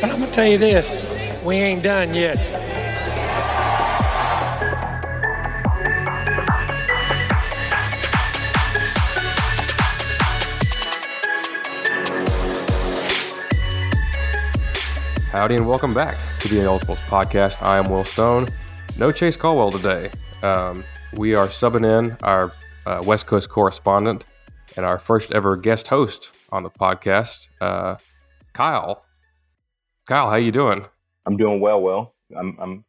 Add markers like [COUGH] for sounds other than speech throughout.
But I'm gonna tell you this, we ain't done yet. Howdy and welcome back to the Ineligibles podcast. I am Will Stone. No Chase Caldwell today. Um, we are subbing in our uh, West Coast correspondent and our first ever guest host on the podcast, uh, Kyle. Kyle, how you doing? I'm doing well, Will. I'm, I'm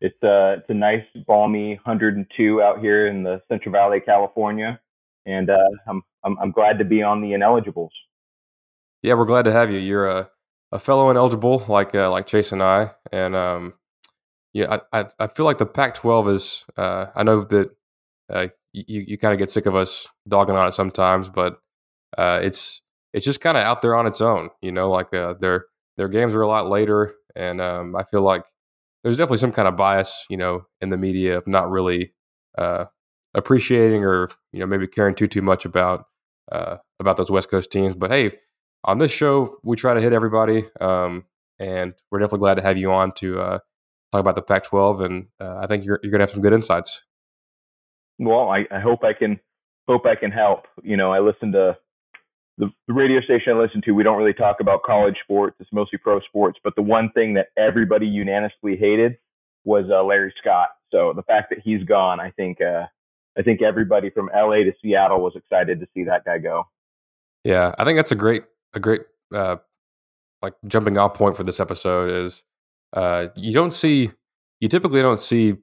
it's uh it's a nice balmy 102 out here in the Central Valley of California, and uh, I'm, I'm I'm glad to be on the ineligibles. Yeah, we're glad to have you. You're a, a fellow ineligible like uh, like Chase and I, and um, yeah, I, I, I feel like the Pac-12 is. Uh, I know that uh, you you kind of get sick of us dogging on it sometimes, but uh, it's it's just kind of out there on its own. You know, like uh, their their games are a lot later, and um, I feel like there's definitely some kind of bias, you know, in the media of not really uh, appreciating or you know maybe caring too too much about uh, about those West Coast teams. But hey, on this show, we try to hit everybody, um, and we're definitely glad to have you on to uh, talk about the Pac-12. And uh, I think you're you're gonna have some good insights. Well, I, I hope I can hope I can help. You know, I listen to the, the radio station I listen to. We don't really talk about college sports; it's mostly pro sports. But the one thing that everybody unanimously hated was uh, Larry Scott. So the fact that he's gone, I think, uh, I think everybody from LA to Seattle was excited to see that guy go. Yeah, I think that's a great a great uh, like jumping off point for this episode is uh, you don't see you typically don't see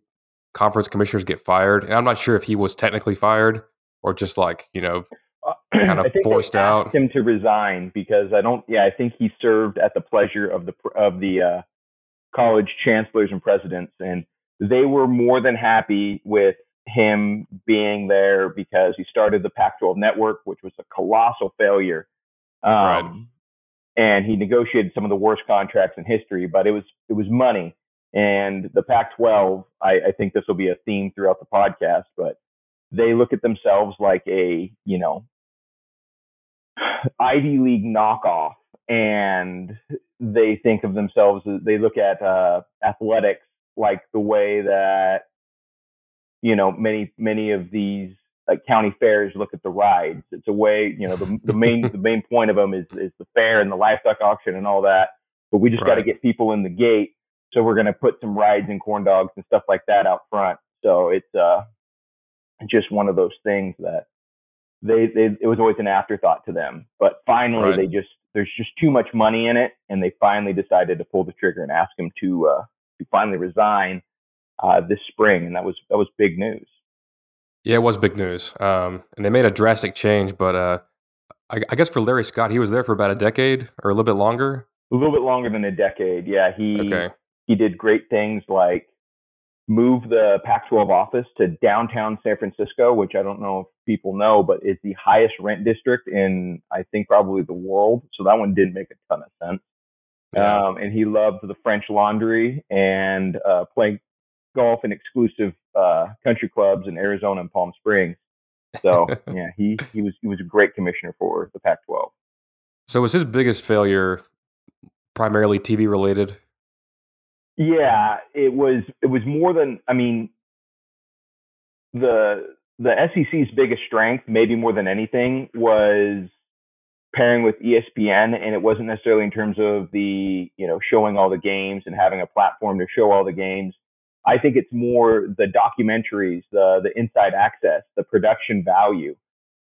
conference commissioners get fired, and I'm not sure if he was technically fired or just like you know [CLEARS THROAT] kind of forced out him to resign because I don't. Yeah, I think he served at the pleasure of the of the uh, college chancellors and presidents, and they were more than happy with him being there because he started the Pac-12 network, which was a colossal failure. Um, right. And he negotiated some of the worst contracts in history, but it was it was money. And the Pac-12, I, I think this will be a theme throughout the podcast, but they look at themselves like a you know Ivy League knockoff, and they think of themselves. They look at uh, athletics like the way that you know many many of these like county fairs look at the rides. It's a way you know the the main [LAUGHS] the main point of them is is the fair and the livestock auction and all that. But we just right. got to get people in the gate, so we're going to put some rides and corn dogs and stuff like that out front. So it's uh just one of those things that they, they it was always an afterthought to them. But finally, right. they just there's just too much money in it, and they finally decided to pull the trigger and ask him to uh, to finally resign uh, this spring, and that was that was big news. Yeah, it was big news, um, and they made a drastic change. But uh, I, I, guess for Larry Scott, he was there for about a decade or a little bit longer. A little bit longer than a decade. Yeah, he okay. he did great things like move the Pac-12 office to downtown San Francisco, which I don't know if people know, but is the highest rent district in, I think, probably the world. So that one didn't make a ton of sense. Yeah. Um, and he loved the French Laundry and uh, playing golf in exclusive uh, country clubs in Arizona and Palm Springs. So [LAUGHS] yeah, he he was he was a great commissioner for the Pac-12. So was his biggest failure primarily TV related? Yeah, it was it was more than I mean the the SEC's biggest strength, maybe more than anything, was pairing with ESPN, and it wasn't necessarily in terms of the you know showing all the games and having a platform to show all the games. I think it's more the documentaries, the the inside access, the production value,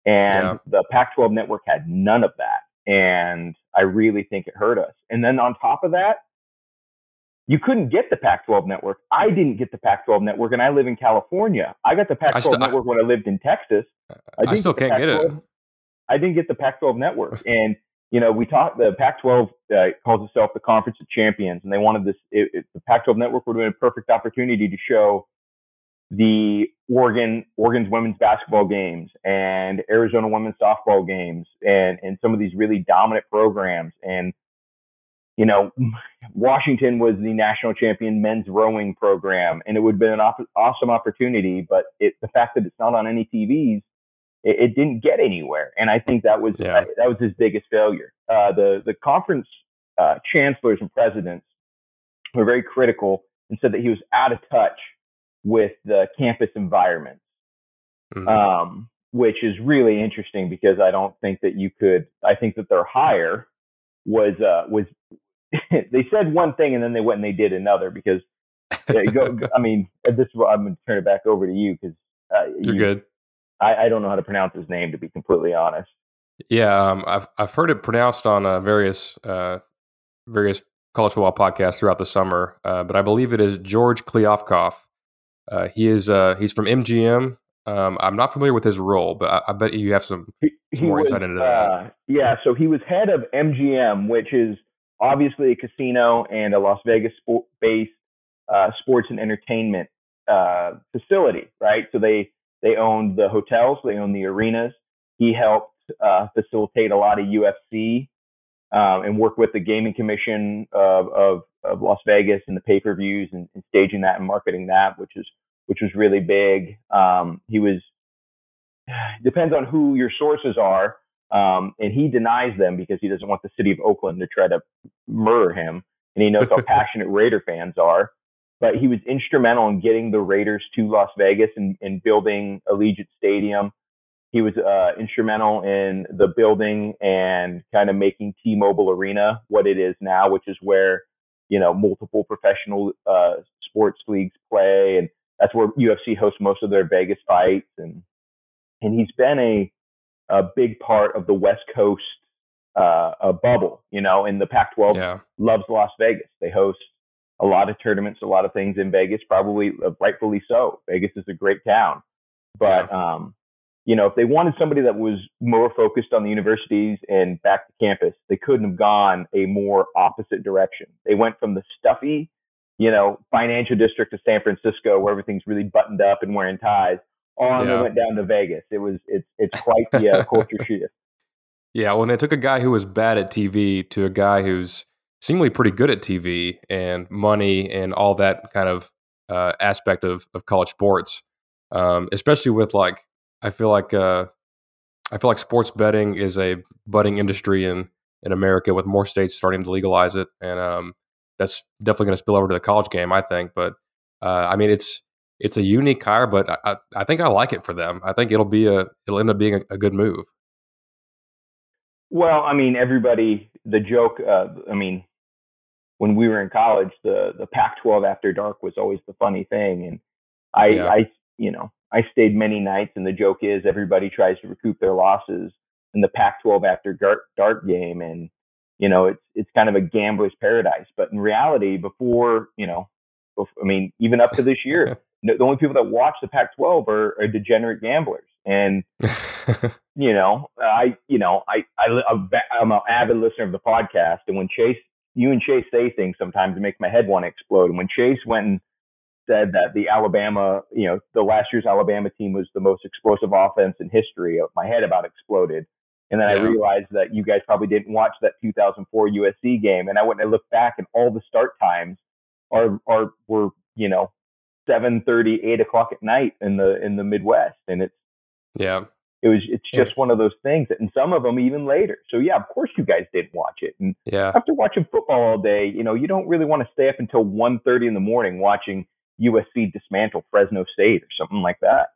and yeah. the Pac-12 network had none of that, and I really think it hurt us. And then on top of that, you couldn't get the Pac-12 network. I didn't get the Pac-12 network, and I live in California. I got the Pac-12 still, network when I lived in Texas. I, I still can't get it. I didn't get the Pac-12 network, [LAUGHS] and you know, we talked. The Pac-12 uh, calls itself the Conference of Champions, and they wanted this. It, it, the Pac-12 network would have been a perfect opportunity to show the Oregon Oregon's women's basketball games and Arizona women's softball games and and some of these really dominant programs and you know Washington was the national champion men's rowing program and it would have been an op- awesome opportunity but it the fact that it's not on any TVs it, it didn't get anywhere and I think that was yeah. that was his biggest failure uh, the the conference uh, chancellors and presidents were very critical and said that he was out of touch with the campus environment, mm-hmm. um, which is really interesting because I don't think that you could. I think that their hire was uh, was [LAUGHS] they said one thing and then they went and they did another because go, I mean this I'm going to turn it back over to you because uh, you're you, good. I, I, don't know how to pronounce his name to be completely honest. Yeah, um, I've I've heard it pronounced on uh, various uh, various college football podcasts throughout the summer, uh, but I believe it is George Kliavkoff. Uh, he is uh, he's from MGM. Um, I'm not familiar with his role, but I, I bet you have some, some more was, insight into that. Uh, yeah, so he was head of MGM, which is obviously a casino and a Las Vegas based uh, sports and entertainment uh, facility, right? So they they owned the hotels, they owned the arenas. He helped uh, facilitate a lot of UFC um, and work with the gaming commission of, of, of Las Vegas and the pay per views and, and, staging that and marketing that, which is which was really big. Um, he was [SIGHS] depends on who your sources are, um, and he denies them because he doesn't want the city of Oakland to try to murder him, and he knows how [LAUGHS] passionate Raider fans are. But he was instrumental in getting the Raiders to Las Vegas and, and building Allegiant Stadium he was uh, instrumental in the building and kind of making T-Mobile Arena what it is now, which is where you know multiple professional uh, sports leagues play, and that's where UFC hosts most of their Vegas fights. And and he's been a a big part of the West Coast uh, a bubble, you know, and the Pac-12 yeah. loves Las Vegas. They host a lot of tournaments, a lot of things in Vegas, probably uh, rightfully so. Vegas is a great town, but yeah. um, you know, if they wanted somebody that was more focused on the universities and back to campus, they couldn't have gone a more opposite direction. They went from the stuffy, you know, financial district of San Francisco where everything's really buttoned up and wearing ties on yeah. they went down to Vegas. It was it's it's [LAUGHS] quite the uh, culture shift. Yeah, when they took a guy who was bad at TV to a guy who's seemingly pretty good at TV and money and all that kind of uh, aspect of of college sports, um, especially with like I feel like uh, I feel like sports betting is a budding industry in in America with more states starting to legalize it, and um, that's definitely going to spill over to the college game, I think. But uh, I mean, it's it's a unique hire, but I, I think I like it for them. I think it'll be a it'll end up being a, a good move. Well, I mean, everybody. The joke. Uh, I mean, when we were in college, the the Pac-12 after dark was always the funny thing, and I yeah. I you know I stayed many nights, and the joke is everybody tries to recoup their losses in the Pac-12 after dark, dark game, and you know it's it's kind of a gambler's paradise. But in reality, before you know, before, I mean, even up to this year, [LAUGHS] the only people that watch the Pac-12 are, are degenerate gamblers, and [LAUGHS] you know, I you know, I, I I'm an avid listener of the podcast, and when Chase, you and Chase say things sometimes it makes my head want to explode. And when Chase went and said that the Alabama, you know, the last year's Alabama team was the most explosive offense in history. Uh, my head about exploded. And then yeah. I realized that you guys probably didn't watch that 2004 USC game. And I went and I looked back and all the start times are, are, were, you know, 7:30, 8 o'clock at night in the, in the Midwest. And it's, yeah, it was, it's just yeah. one of those things and some of them even later. So yeah, of course you guys didn't watch it. And yeah. after watching football all day, you know, you don't really want to stay up until 1:30 in the morning watching USC dismantle Fresno State or something like that.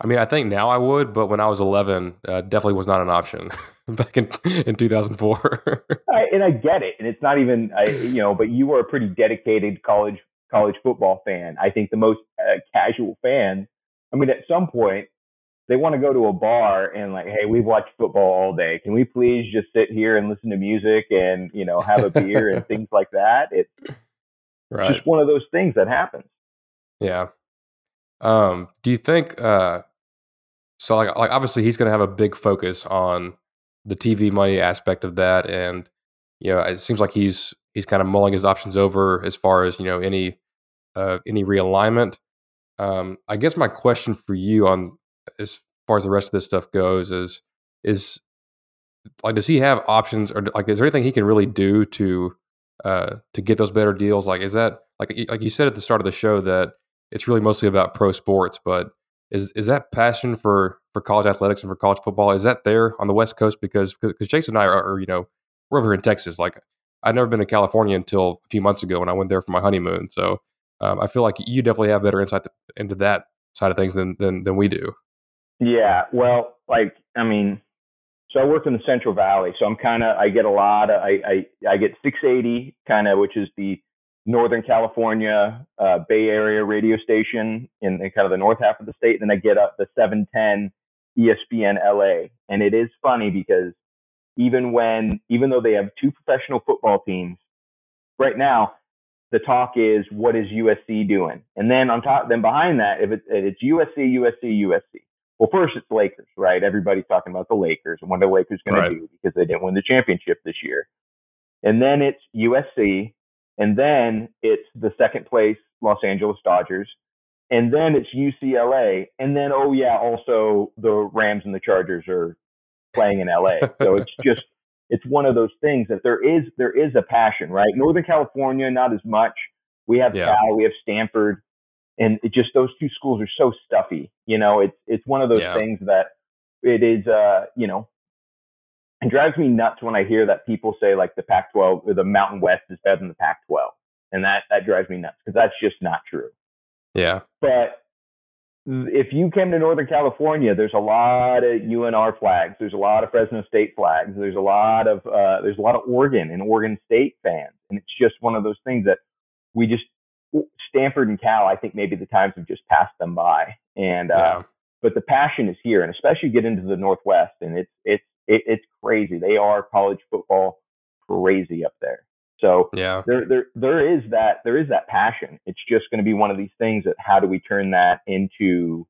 I mean, I think now I would, but when I was 11, uh, definitely was not an option [LAUGHS] back in in 2004. [LAUGHS] I, and I get it, and it's not even I, you know, but you were a pretty dedicated college college football fan. I think the most uh, casual fans. I mean, at some point, they want to go to a bar and like, hey, we've watched football all day. Can we please just sit here and listen to music and you know have a beer and [LAUGHS] things like that? It's right. just one of those things that happens. Yeah. Um, do you think uh so like like obviously he's going to have a big focus on the TV money aspect of that, and you know, it seems like he's he's kind of mulling his options over as far as you know any uh, any realignment. Um, I guess my question for you on as far as the rest of this stuff goes is is like does he have options or like is there anything he can really do to uh to get those better deals like is that like like you said at the start of the show that it's really mostly about pro sports but is is that passion for for college athletics and for college football is that there on the west coast because because jason and i are, are you know we're over here in texas like i've never been to california until a few months ago when i went there for my honeymoon so um, i feel like you definitely have better insight into that side of things than than, than we do yeah well like i mean so I work in the Central Valley, so I'm kind of I get a lot of I I, I get 680 kind of which is the Northern California uh, Bay Area radio station in, in, kind of the north half of the state. And then I get up the 710 ESPN LA, and it is funny because even when even though they have two professional football teams, right now the talk is what is USC doing, and then on top then behind that if, it, it's USC USC USC well, first it's Lakers, right? Everybody's talking about the Lakers and what are the Lakers going right. to do because they didn't win the championship this year. And then it's USC, and then it's the second place Los Angeles Dodgers, and then it's UCLA, and then oh yeah, also the Rams and the Chargers are playing in LA. So it's [LAUGHS] just it's one of those things that there is there is a passion, right? Northern California, not as much. We have yeah. Cal, we have Stanford, and it just those two schools are so stuffy. You know, it's it's one of those yeah. things that it is. Uh, you know, it drives me nuts when I hear that people say like the Pac-12 or the Mountain West is better than the Pac-12, and that that drives me nuts because that's just not true. Yeah. But if you came to Northern California, there's a lot of UNR flags. There's a lot of Fresno State flags. There's a lot of uh, there's a lot of Oregon and Oregon State fans, and it's just one of those things that we just Stanford and Cal, I think maybe the times have just passed them by. And uh, yeah. but the passion is here, and especially get into the Northwest, and it's it's it, it's crazy. They are college football crazy up there. So yeah, there there there is that there is that passion. It's just going to be one of these things that how do we turn that into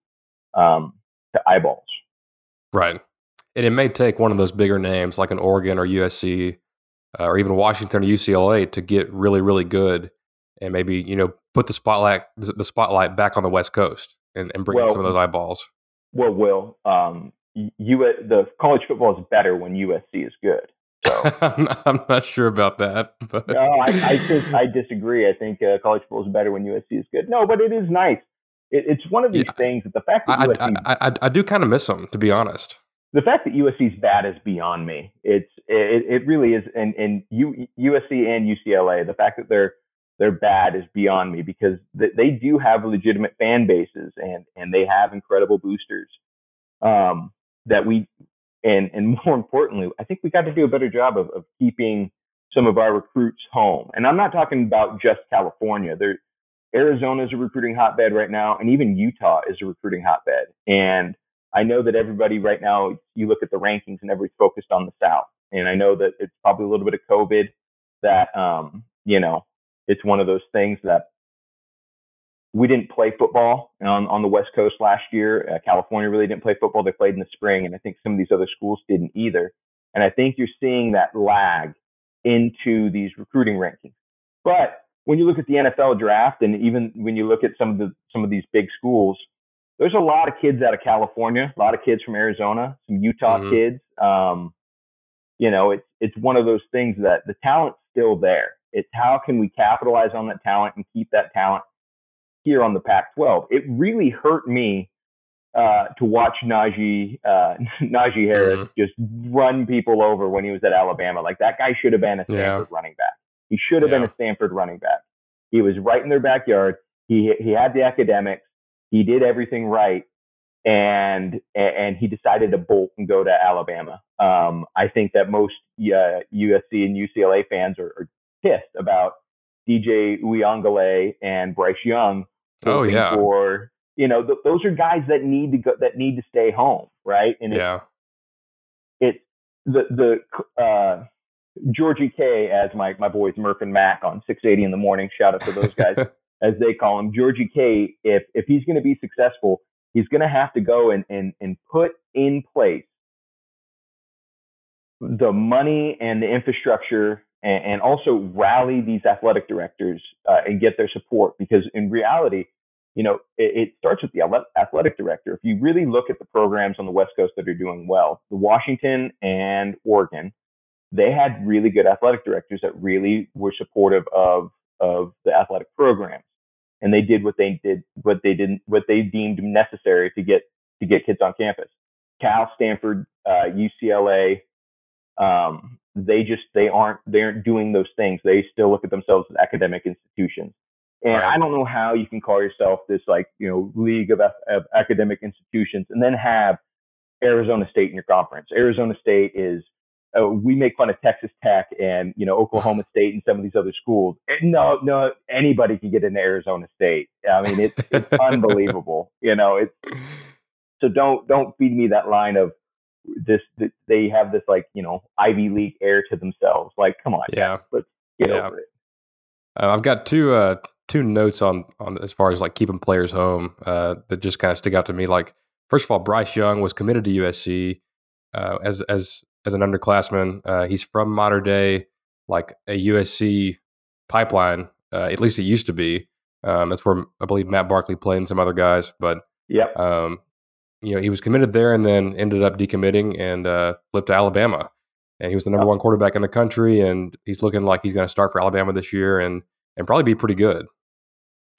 um, to eyeballs? Right, and it may take one of those bigger names like an Oregon or USC uh, or even Washington or UCLA to get really really good and maybe you know put the spotlight the spotlight back on the West Coast and, and bring well, in some of those eyeballs. Well, Will, um, you the college football is better when USC is good. So [LAUGHS] I'm, not, I'm, not, sure about that. But no, I, I, [LAUGHS] just, I disagree. I think uh, college football is better when USC is good. No, but it is nice. It, it's one of these yeah. things that the fact that I, USC, I, I, I do kind of miss them, to be honest. The fact that USC is bad is beyond me. It's it, it really is, and and U, USC and UCLA. The fact that they're they're bad is beyond me because they do have legitimate fan bases and and they have incredible boosters um, that we and and [LAUGHS] more importantly, I think we got to do a better job of, of keeping some of our recruits home. And I'm not talking about just California. There, Arizona is a recruiting hotbed right now, and even Utah is a recruiting hotbed. And I know that everybody right now, you look at the rankings and everybody's focused on the South. And I know that it's probably a little bit of COVID that, um, you know, it's one of those things that we didn't play football on, on the West Coast last year. Uh, California really didn't play football. They played in the spring, and I think some of these other schools didn't either. And I think you're seeing that lag into these recruiting rankings. But when you look at the NFL draft, and even when you look at some of the some of these big schools, there's a lot of kids out of California, a lot of kids from Arizona, some Utah mm-hmm. kids. Um, you know, it's it's one of those things that the talent's still there. It's how can we capitalize on that talent and keep that talent here on the Pac-12. It really hurt me uh, to watch Najee uh, [LAUGHS] Najee Harris mm-hmm. just run people over when he was at Alabama. Like that guy should have been a Stanford yeah. running back. He should have yeah. been a Stanford running back. He was right in their backyard. He he had the academics. He did everything right, and and he decided to bolt and go to Alabama. Um, I think that most uh, USC and UCLA fans are, are pissed about DJ Uiagalelei and Bryce Young. Oh yeah. For you know, th- those are guys that need to go, that need to stay home, right? And yeah, it, the the uh, Georgie K, as my my boys Murph and Mac on 680 in the morning. Shout out to those guys, [LAUGHS] as they call him, Georgie K. If if he's going to be successful, he's going to have to go and and and put in place the money and the infrastructure and, and also rally these athletic directors uh, and get their support because in reality, you know, it, it, starts with the athletic director. If you really look at the programs on the West Coast that are doing well, the Washington and Oregon, they had really good athletic directors that really were supportive of of the athletic programs, and they did what they did, what they didn't, what they deemed necessary to get to get kids on campus. Cal, Stanford, uh, UCLA, um, they just they aren't they aren't doing those things. They still look at themselves as academic institutions. And right. I don't know how you can call yourself this like you know league of, of academic institutions and then have Arizona State in your conference. Arizona State is uh, we make fun of Texas Tech and you know Oklahoma [LAUGHS] State and some of these other schools. No, no, anybody can get into Arizona State. I mean, it's it's [LAUGHS] unbelievable. You know, it's so don't don't feed me that line of this. They have this like you know Ivy League air to themselves. Like, come on, yeah, let's get yeah. over it. Uh, I've got two uh, two notes on on as far as like keeping players home uh, that just kind of stick out to me. Like, first of all, Bryce Young was committed to USC uh, as as as an underclassman. Uh, he's from modern day, like a USC pipeline. Uh, at least it used to be. Um, that's where I believe Matt Barkley played and some other guys. But yeah, um, you know, he was committed there and then ended up decommitting and uh, flipped to Alabama. And he was the number one quarterback in the country, and he's looking like he's going to start for Alabama this year and and probably be pretty good.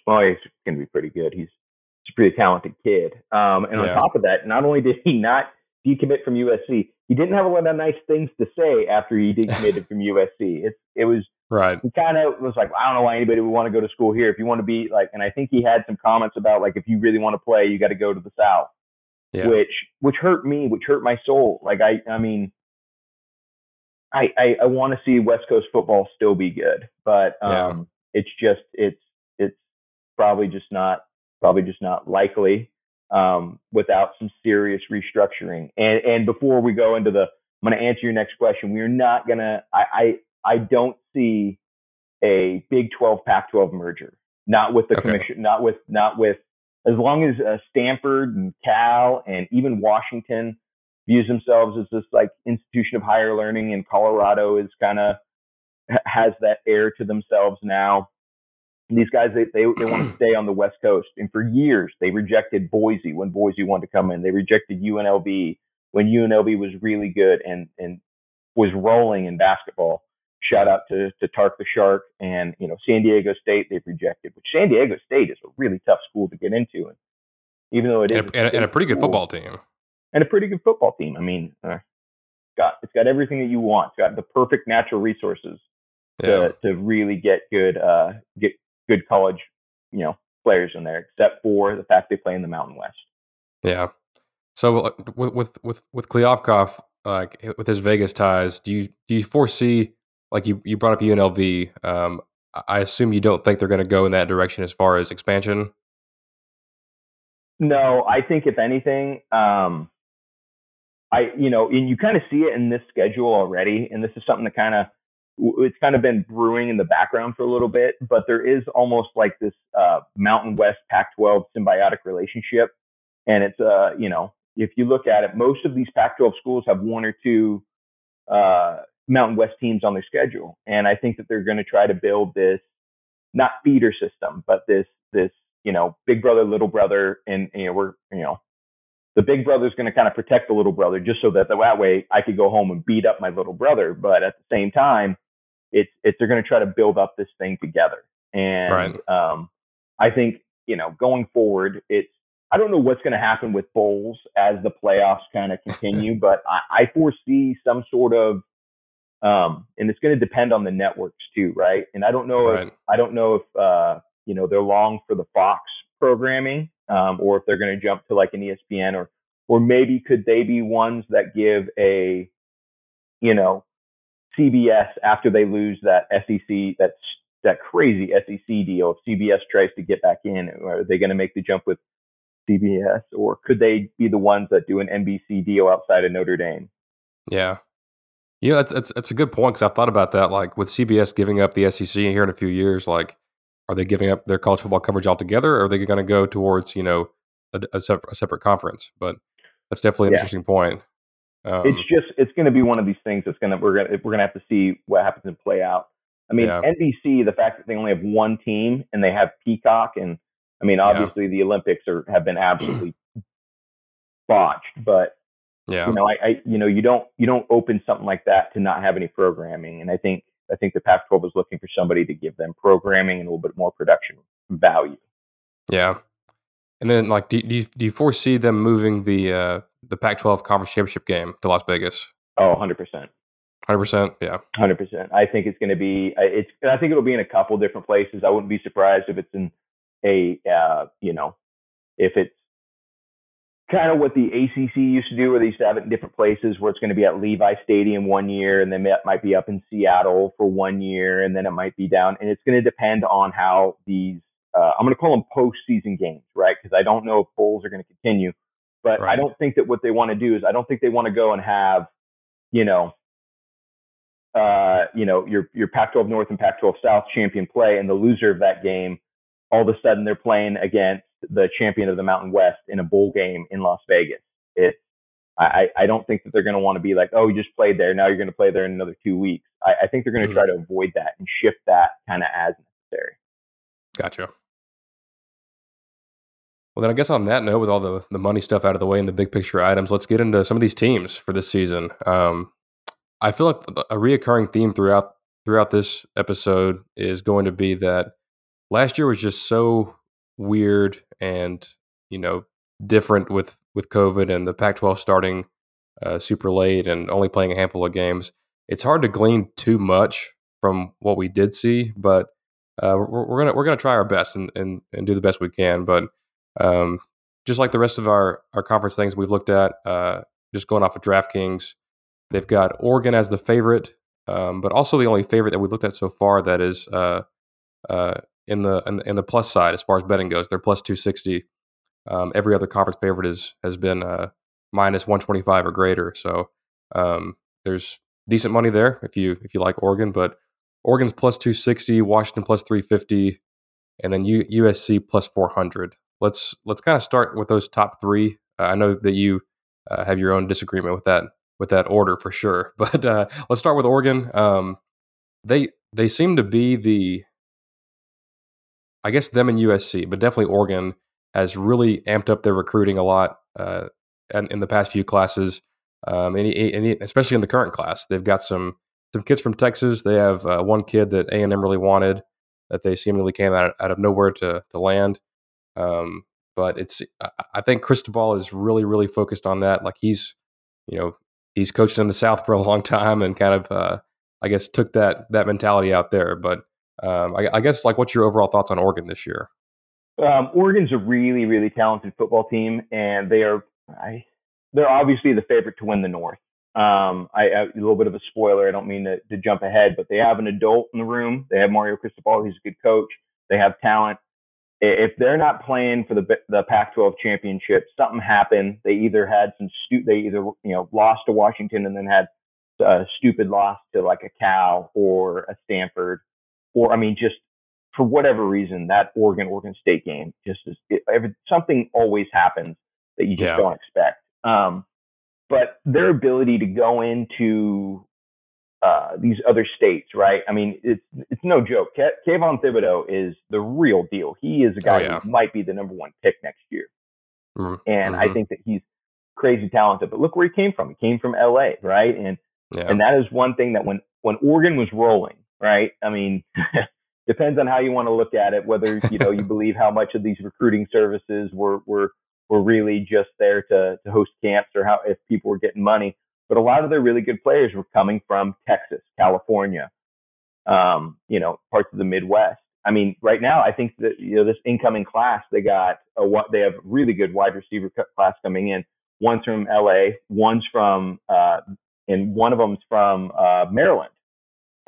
Well, he's going to be pretty good. He's, he's a pretty talented kid. Um, and on top of that, not only did he not decommit from USC, he didn't have a lot of nice things to say after he decommitted [LAUGHS] from USC. It it was right. He kind of was like, I don't know why anybody would want to go to school here. If you want to be like, and I think he had some comments about like, if you really want to play, you got to go to the South, yeah. which which hurt me, which hurt my soul. Like I I mean. I, I, I want to see West Coast football still be good, but um, yeah. it's just it's it's probably just not probably just not likely um, without some serious restructuring. And and before we go into the, I'm going to answer your next question. We're not going to. I, I I don't see a Big 12 Pac-12 merger. Not with the okay. commission. Not with not with. As long as uh, Stanford and Cal and even Washington views themselves as this like institution of higher learning, and Colorado is kind of has that air to themselves now these guys they, they, they want to stay on the west coast. And for years they rejected boise when boise wanted to come in. They rejected unlv when unlv was really good and and was rolling in basketball shout out to to tark the shark and you know san diego state they've rejected which san diego state is a really tough school to get into and even though it is and a, and a pretty good football team and a pretty good football team i mean uh, got it's got everything that you want it's got the perfect natural resources to, yeah. to really get good uh get good college, you know, players in there, except for the fact they play in the Mountain West. Yeah. So uh, with with with with like with his Vegas ties, do you do you foresee like you you brought up UNLV? Um, I assume you don't think they're going to go in that direction as far as expansion. No, I think if anything, um, I you know, and you kind of see it in this schedule already, and this is something that kind of it's kind of been brewing in the background for a little bit, but there is almost like this uh, Mountain West Pac-12 symbiotic relationship, and it's uh you know if you look at it, most of these Pac-12 schools have one or two uh, Mountain West teams on their schedule, and I think that they're going to try to build this not feeder system, but this this you know big brother little brother, and you know we're you know the big brother's going to kind of protect the little brother just so that that way I could go home and beat up my little brother, but at the same time it's it's they're going to try to build up this thing together. And right. um, I think you know going forward, it's I don't know what's going to happen with bowls as the playoffs kind of [LAUGHS] continue, but I, I foresee some sort of um, and it's going to depend on the networks too, right? And I don't know right. if I don't know if uh, you know they're long for the Fox programming um, or if they're going to jump to like an ESPN or or maybe could they be ones that give a you know CBS after they lose that SEC that that crazy SEC deal. If CBS tries to get back in, are they going to make the jump with CBS, or could they be the ones that do an NBC deal outside of Notre Dame? Yeah, yeah, that's that's, that's a good point because I thought about that. Like with CBS giving up the SEC here in a few years, like are they giving up their college football coverage altogether, or are they going to go towards you know a, a, separate, a separate conference? But that's definitely an yeah. interesting point. Um, it's just it's going to be one of these things that's going to we're going to we're going to have to see what happens and play out. I mean, Yeah. NBC, the fact that they only have one team and they have Peacock, and I mean, obviously the Olympics are have been [CLEARS THROAT] absolutely botched, but yeah, you know, I, I you know you don't you don't open something like that to not have any programming, and I think I think the Pac-12 is looking for somebody to give them programming and a little bit more production value. yeah. And then, like, do, do you do you foresee them moving the uh, the Pac-12 conference championship game to Las Vegas? Oh, 100 percent. Hundred percent. Yeah. Hundred percent. I think it's going to be. I- It's. I think it'll be in a couple different places. I wouldn't be surprised if it's in a. Uh, you know, if it's kind of what the ACC used to do, where they used to have it in different places, where it's going to be at Levi Stadium one year, and then it might be up in Seattle for one year, and then it might be down. And it's going to depend on how these. Uh, I'm going to call them postseason games, right? Because I don't know if bowls are going to continue, but I don't think that what they want to do is I don't think they want to go and have, you know, uh, you know, your your Pac-12 North and Pac-12 South champion play, and the loser of that game, all of a sudden they're playing against the champion of the Mountain West in a bowl game in Las Vegas. It, I, I don't think that they're going to want to be like, oh, you just played there, now you're going to play there in another two weeks. I, I think they're going to Mhm. try to avoid that and shift that kind of as necessary. Gotcha. Well, then I guess on that note, with all the, the money stuff out of the way and the big picture items, let's get into some of these teams for this season. Um, I feel like a reoccurring theme throughout throughout this episode is going to be that last year was just so weird and you know different with with COVID and the Pac-12 starting uh, super late and only playing a handful of games. It's hard to glean too much from what we did see, but uh, we're, we're gonna we're gonna try our best and, and, and do the best we can. But um, just like the rest of our our conference things we've looked at, uh, just going off of DraftKings, they've got Oregon as the favorite, um, but also the only favorite that we looked at so far that is uh, uh, in the in, in the plus side as far as betting goes. They're plus two sixty. Um, every other conference favorite is has been uh, minus one twenty five or greater. So um, there's decent money there if you if you like Oregon, but Oregon's plus 260, Washington plus 350, and then U- USC plus 400. Let's let's kind of start with those top three. Uh, I know that you uh, have your own disagreement with that with that order for sure, [LAUGHS] but uh, let's start with Oregon. Um, they they seem to be the, I guess them and USC, but definitely Oregon has really amped up their recruiting a lot uh, in, in the past few classes, um, and, and especially in the current class. They've got some some kids from Texas. They have uh, one kid that A and M really wanted that they seemingly came out, out of nowhere to to land. Um, but it's I- I think Cristobal is really really focused on that. Like he's you know he's coached in the South for a long [LAUGHS] time and kind of uh, I guess took that that mentality out there. But um, I, I guess like what's your overall thoughts on Oregon this year? Um, Oregon's a really, really talented football team, and they are I, they're obviously the favorite to win the North. Um, I, I, a little bit of a spoiler. I don't mean to, to jump ahead, but they have an adult in the room. They have Mario Cristobal. He's a good coach. They have talent. If they're not playing for the the Pac-12 championship, something happened. They either had some stu- they either you know lost to Washington and then had a stupid loss to like a Cal or a Stanford, or I mean just for whatever reason, that Oregon Oregon State game just is it, every, something always happens that you just Yeah. don't expect. Um, but their ability to go into uh, these other states, right? I mean, it's it's no joke. Ke- Kayvon Thibodeaux is the real deal. He is a guy Oh, yeah. who might be the number one pick next year, Mm, and I mhm. think that he's crazy talented. But look where he came from. He came from L.A., right? And Yeah, and that is one thing that when when Oregon was rolling, right? I mean, [LAUGHS] depends on how you want to look at it. Whether you know you [LAUGHS] believe how much of these recruiting services were were were really just there to to host camps, or how if people were getting money. But a lot of their really good players were coming from Texas, California, um, you know, parts of the Midwest. I mean, right now, I think that you know this incoming class, they got a what they have really good wide receiver class coming in. One's from LA, one's from uh, and one of them's from uh, Maryland.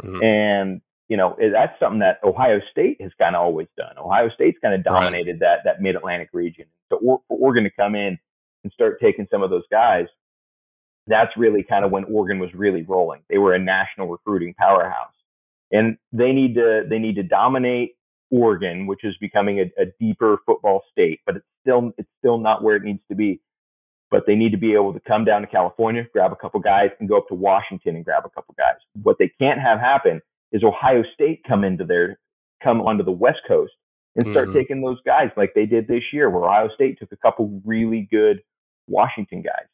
Mhm. And you know that's something that Ohio State has kind of always done. Ohio State's kind of Right. dominated that that Mid Atlantic region. So for Oregon to come in and start taking some of those guys, that's really kind of when Oregon was really rolling. They were a national recruiting powerhouse, and they need to they need to dominate Oregon, which is becoming a, a deeper football state, but it's still it's still not where it needs to be. But they need to be able to come down to California, grab a couple guys, and go up to Washington and grab a couple guys. What they can't have happen is Ohio State come into their come onto the West Coast and start mm-hmm. taking those guys like they did this year, where Ohio State took a couple really good Washington guys.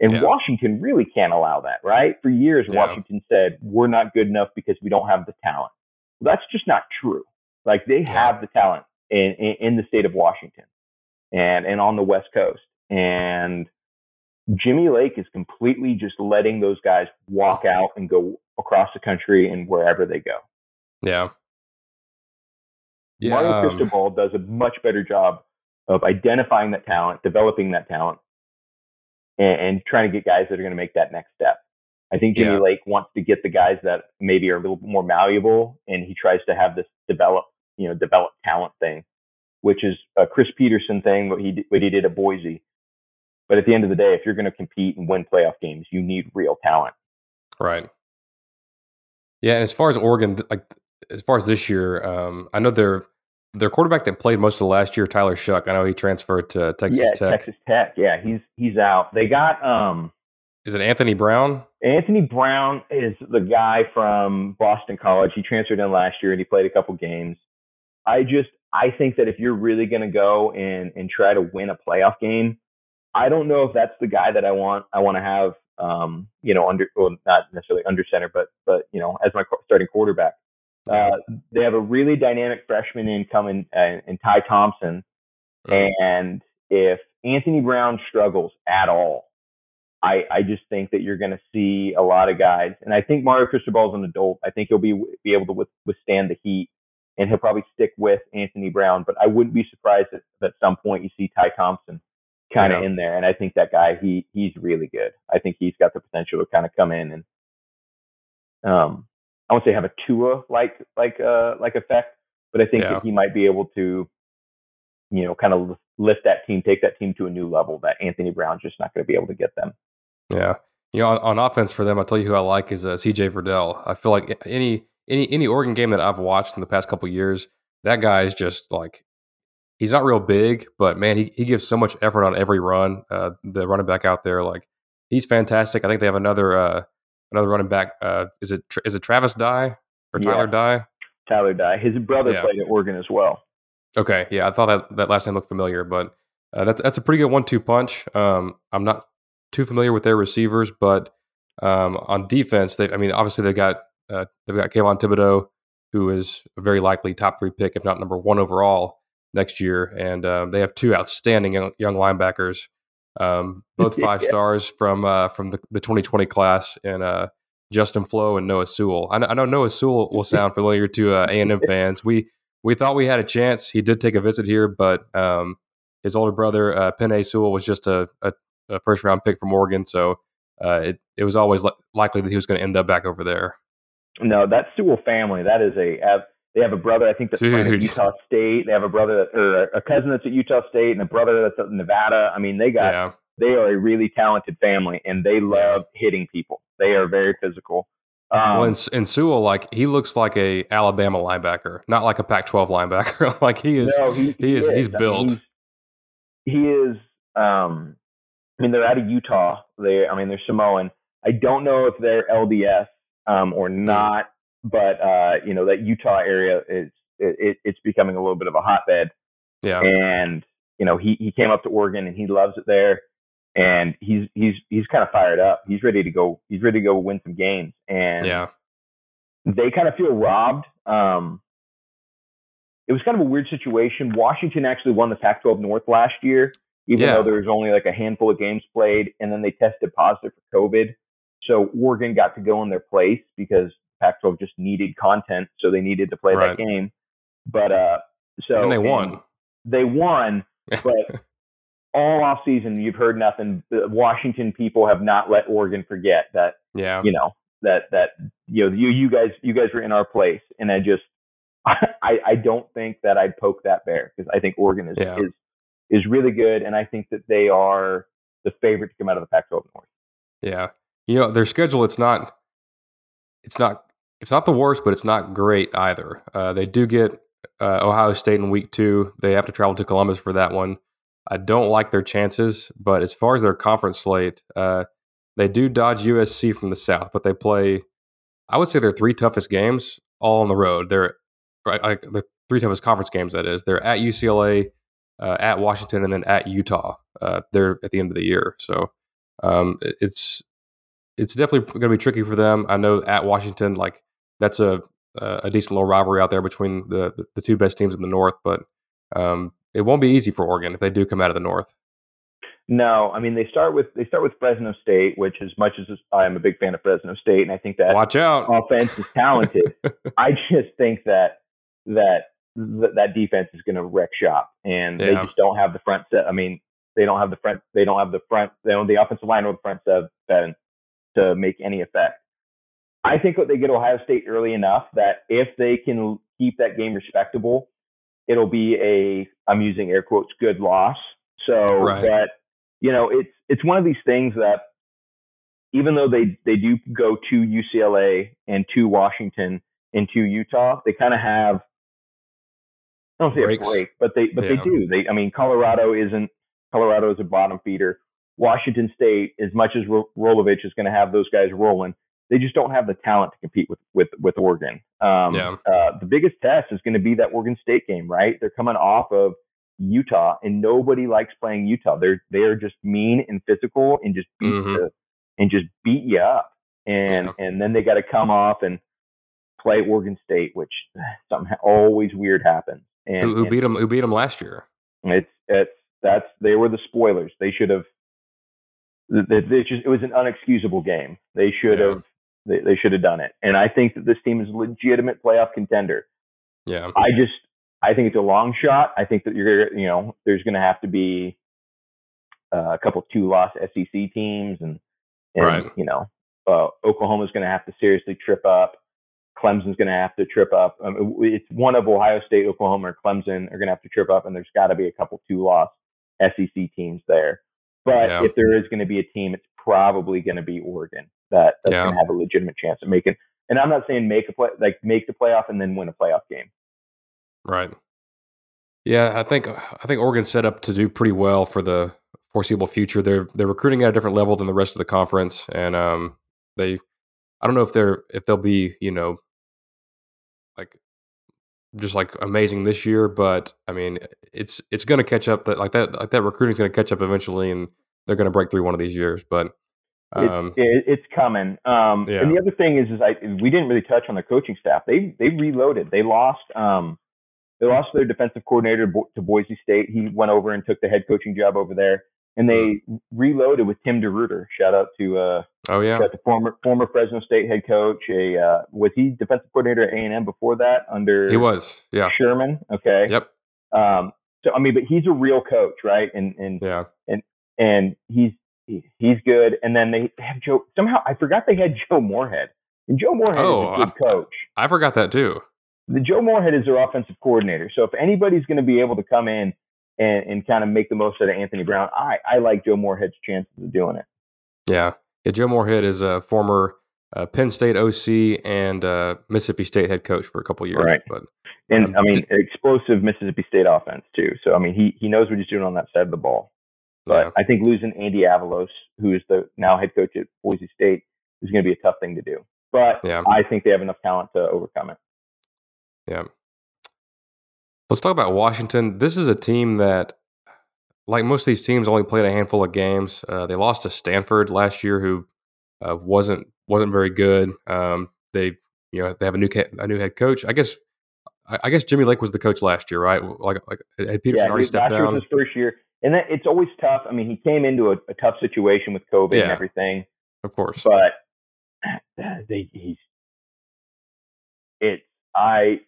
And yeah. Washington really can't allow that, right? For years, yeah. Washington said, we're not good enough because we don't have the talent. Well, that's just not true. Like they yeah. have the talent in, in, in the state of Washington and, and on the West Coast. And Jimmy Lake is completely just letting those guys walk out and go across the country and wherever they go. Yeah. yeah Mario um, Cristobal does a much better job of identifying that talent, developing that talent, and, and trying to get guys that are going to make that next step. I think Jimmy yeah. Lake wants to get the guys that maybe are a little bit more malleable, and he tries to have this develop, you know, develop talent thing, which is a Chris Petersen thing, what he what he did at Boise. But at the end of the day, if you're going to compete and win playoff games, you need real talent. Right. Yeah, and as far as Oregon, like as far as this year, um, I know their their quarterback that played most of the last year, Tyler Shough. I know he transferred to Texas yeah, Tech. Texas Tech. Yeah, he's he's out. They got um. Is it Anthony Brown? Anthony Brown is the guy from Boston College. He transferred in last year and he played a couple games. I just I think that if you're really going to go and and try to win a playoff game, I don't know if that's the guy that I want. I want to have, um, you know, under well, not necessarily under center, but but you know, as my starting quarterback. Uh, they have a really dynamic freshman in coming uh, in Ty Thompson, and if Anthony Brown struggles at all, I I just think that you're going to see a lot of guys, and I think Mario Cristobal is an adult. I think he'll be be able to withstand the heat, and he'll probably stick with Anthony Brown. But I wouldn't be surprised if at some point you see Ty Thompson kind of yeah. in there. And I think that guy, he he's really good. I think he's got the potential to kind of come in and um I won't say have a Tua like like uh like effect, but I think yeah. that he might be able to, you know, kind of lift that team, take that team to a new level that Anthony Brown's just not going to be able to get them. Yeah. You know, on, on offense for them, I'll tell you who I like is uh, CJ Verdell. I feel like any any any Oregon game that I've watched in the past couple years, that guy is just like he's not real big, but man, he, he gives so much effort on every run. Uh, the running back out there, like he's fantastic. I think they have another uh, another running back. Uh, is it is it Travis Dye or Tyler yeah. Dye? Tyler Dye. His brother yeah. played at Oregon as well. Okay, yeah, I thought that, that last name looked familiar, but uh, that's that's a pretty good one-two punch. Um, I'm not too familiar with their receivers, but um, on defense, they I mean, obviously they've got uh, they've got Kayvon Thibodeaux, who is a very likely top three pick, if not number one overall next year, and um, they have two outstanding young, young linebackers, um, [LAUGHS] both five yeah. stars from uh, from the, the 2020 class, and uh, Justin Flowe and Noah Sewell. I know, I know Noah Sewell will [LAUGHS] sound familiar to uh, A&M fans. We we thought we had a chance. He did take a visit here, but um, his older brother uh, Penei Sewell was just a, a, a, first round pick from Oregon, so uh, it it was always li- likely that he was going to end up back over there. No, that Sewell family. That is a they have a brother, I think, that's Dude. playing at Utah State. They have a brother that, or a cousin that's at Utah State, and a brother that's at Nevada. I mean, they got yeah. they are a really talented family, and they love hitting people. They are very physical. Um, well, and, and Sewell, like he looks like a Alabama linebacker, not like a Pac-12 linebacker. [LAUGHS] like he is, no, he, he, he, is, he's built. mean, he is. Um, I mean, they're out of Utah. They, I mean, they're Samoan. I don't know if they're LDS um, or hmm. not but uh, you know that Utah area is it, it's becoming a little bit of a hotbed. Yeah. And you know he he came up to Oregon and he loves it there, and he's he's he's kind of fired up. He's ready to go. He's ready to go win some games. And yeah, they kind of feel robbed. Um, it was kind of a weird situation. Washington actually won the Pac-12 North last year, even yeah. though there was only like a handful of games played, and then they tested positive for COVID. So Oregon got to go in their place because Pac-12 just needed content, so they needed to play right. that game. But uh, so and they won. And they won, [LAUGHS] but all off season you've heard nothing. The Washington people have not let Oregon forget that. Yeah. You know that that you know you you guys you guys were in our place, and I just [LAUGHS] I I don't think that I'd poke that bear because I think Oregon is yeah. is is really good, and I think that they are the favorite to come out of the Pac-12 North. Yeah, you know their schedule. It's not it's not it's not the worst, but it's not great either. Uh, they do get uh, Ohio State in week two. They have to travel to Columbus for that one. I don't like their chances. But as far as their conference slate, uh, they do dodge USC from the south, but they play. I would say their three toughest games all on the road. They're like the three toughest conference games. That is, they're at UCLA, uh, at Washington, and then at Utah. Uh, they're at the end of the year, so um, it's it's definitely going to be tricky for them. I know at Washington, like that's a a decent little rivalry out there between the the two best teams in the North, but um, it won't be easy for Oregon if they do come out of the North. No, I mean they start with they start with Fresno State, which as much as I'm a big fan of Fresno State, and I think that watch out offense is talented. [LAUGHS] I just think that that that defense is going to wreck shop, and yeah. they just don't have the front set. I mean, they don't have the front. They don't have the front. They don't the offensive line or the front seven to make any effect. I think what they get Ohio State early enough that if they can keep that game respectable, it'll be a I'm using air quotes good loss. So right. that you know, it's it's one of these things that even though they they do go to UCLA and to Washington and to Utah, they kind of have I don't say Breaks. a break, but they but yeah. they do. They I mean, Colorado isn't Colorado is a bottom feeder. Washington State, as much as Rolovich is going to have those guys rolling, they just don't have the talent to compete with with with Oregon. Um, yeah. uh, the biggest test is going to be that Oregon State game, right? They're coming off of Utah, and nobody likes playing Utah. They're they're just mean and physical and just beat mm-hmm. you, and just beat you up. And yeah. and then they got to come off and play Oregon State, which [SIGHS] somehow always weird happens. And who, who and beat them? Who beat them last year? It's it's that's they were the spoilers. They should have. It, just, it was an unexcusable game. They should yeah. have they, they should have done it. And I think that this team is a legitimate playoff contender. Yeah. I just I think it's a long shot. I think that you're, you know, there's going to have to be uh, a couple two loss SEC teams, and, and right. you know, uh, Oklahoma's going to have to seriously trip up. Clemson's going to have to trip up. Um, it's one of Ohio State, Oklahoma, or Clemson are going to have to trip up, and there's got to be a couple two loss SEC teams there. But yeah. if there is going to be a team, it's probably going to be Oregon that that's yeah. going to have a legitimate chance of making. And I'm not saying make a play like make the playoff and then win a playoff game. Right. Yeah, I think I think Oregon's set up to do pretty well for the foreseeable future. They're they're recruiting at a different level than the rest of the conference, and um, they I don't know if they're if they'll be you know like just like amazing this year, but I mean it's it's going to catch up. That like that like that recruiting's going to catch up eventually, and they're going to break through one of these years. But um, it, it's coming. Um, yeah. And the other thing is, is I we didn't really touch on the coaching staff. They they reloaded. They lost. Um, they lost their defensive coordinator to Boise State. He went over and took the head coaching job over there, and they mm. reloaded with Tim DeRuyter. Shout out to uh, oh yeah, got the former former Fresno State head coach. A uh, was he defensive coordinator at A and M before that under he was yeah Sherman. Okay. Yep. Um. So I mean, but he's a real coach, right? And and yeah, and and he's he's good. And then they have Joe. Somehow I forgot they had Joe Moorhead. And Joe Moorhead oh, is a good I, coach. I forgot that too the Joe Moorhead is their offensive coordinator. So if anybody's going to be able to come in and, and kind of make the most out of Anthony Brown, I, I like Joe Moorhead's chances of doing it. Yeah. Yeah Joe Moorhead is a former uh, Penn State OC and uh, Mississippi State head coach for a couple years. Right. But, and um, I mean, explosive Mississippi State offense too. So, I mean, he, he knows what he's doing on that side of the ball. But yeah. I think losing Andy Avalos, who is the now head coach at Boise State, is going to be a tough thing to do. But yeah. I think they have enough talent to overcome it. Yeah. Let's talk about Washington. This is a team that, like most of these teams, only played a handful of games. Uh, they lost to Stanford last year, who uh, wasn't wasn't very good. Um, they you know they have a new ca- a new head coach. I guess I, I, guess Jimmy Lake was the coach last year, right? Like like had Petersen yeah, already stepped down. Year was his first year, and that, it's always tough. I mean, he came into a, a tough situation with COVID yeah, and everything. Of course, but [CLEARS THROAT] they, he's it. I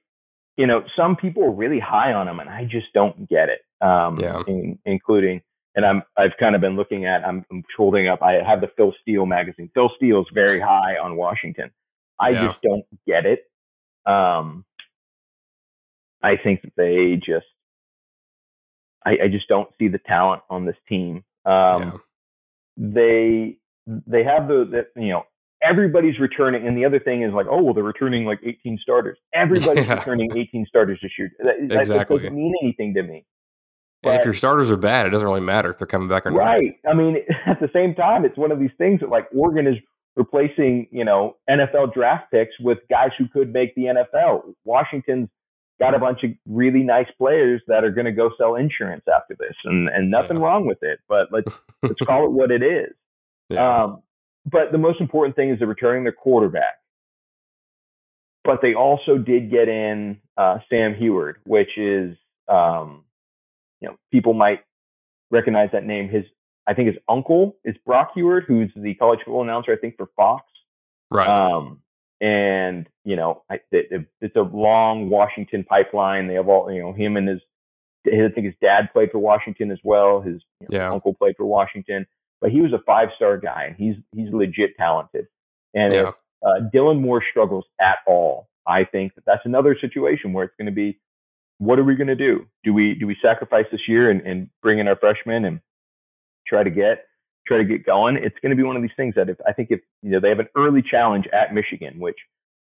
you know, some people are really high on him, and I just don't get it. Um, yeah. In, including, and I'm I've kind of been looking at. I'm, I'm, holding up. I have the Phil Steele magazine. Phil Steele's very high on Washington. I yeah. just don't get it. Um, I think that they just, I, I, just don't see the talent on this team. Um, yeah. They they have the, the you know everybody's returning. And the other thing is like, oh, well, they're returning like 18 starters. [LAUGHS] Everybody's yeah. returning 18 starters this year. That, exactly. that doesn't mean anything to me. And if your starters are bad, it doesn't really matter if they're coming back or not. Right. I mean, [LAUGHS] at the same time, it's one of these things that like Oregon is replacing, you know, NFL draft picks with guys who could make the NFL. Washington's got a bunch of really nice players that are going to go sell insurance after this, and and nothing yeah. wrong with it. But let's [LAUGHS] let's call it what it is. Yeah. Um, but the most important thing is they're returning their quarterback. But they also did get in uh, Sam Huard, which is, um, you know, people might recognize that name. His, I think his uncle is Brock Huard, who's the college football announcer, I think, for Fox. Right. Um, and you know, I, it, it's a long Washington pipeline. They have all, you know, him and his, I think his dad played for Washington as well. His you know, yeah. uncle played for Washington but he was a five star guy and he's he's legit talented. And yeah. if uh, Dylan Morris struggles at all, I think that that's another situation where it's going to be, what are we going to do? Do we do we sacrifice this year and, and bring in our freshmen and try to get try to get going? It's going to be one of these things that if I think if you know they have an early challenge at Michigan, which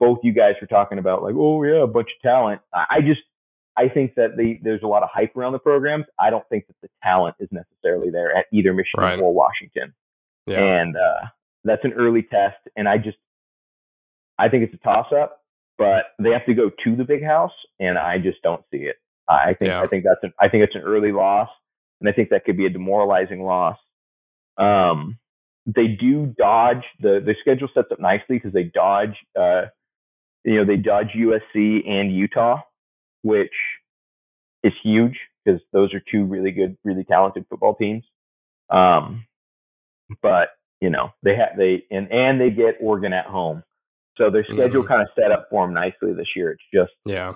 both you guys were talking about, like oh yeah, a bunch of talent. I just I think that the, there's a lot of hype around the programs. I don't think that the talent is necessarily there at either Michigan right. or Washington. Yeah. And uh, that's an early test. And I just, I think it's a toss up, but they have to go to the big house, and I just don't see it. I think yeah. I think that's an I think it's an early loss, and I think that could be a demoralizing loss. Um, they do dodge the the schedule sets up nicely because they dodge uh, you know they dodge USC and Utah which is huge because those are two really good, really talented football teams. Um, but you know they have they and and they get Oregon at home, so their schedule mm-hmm. kind of set up for them nicely this year. It's just yeah,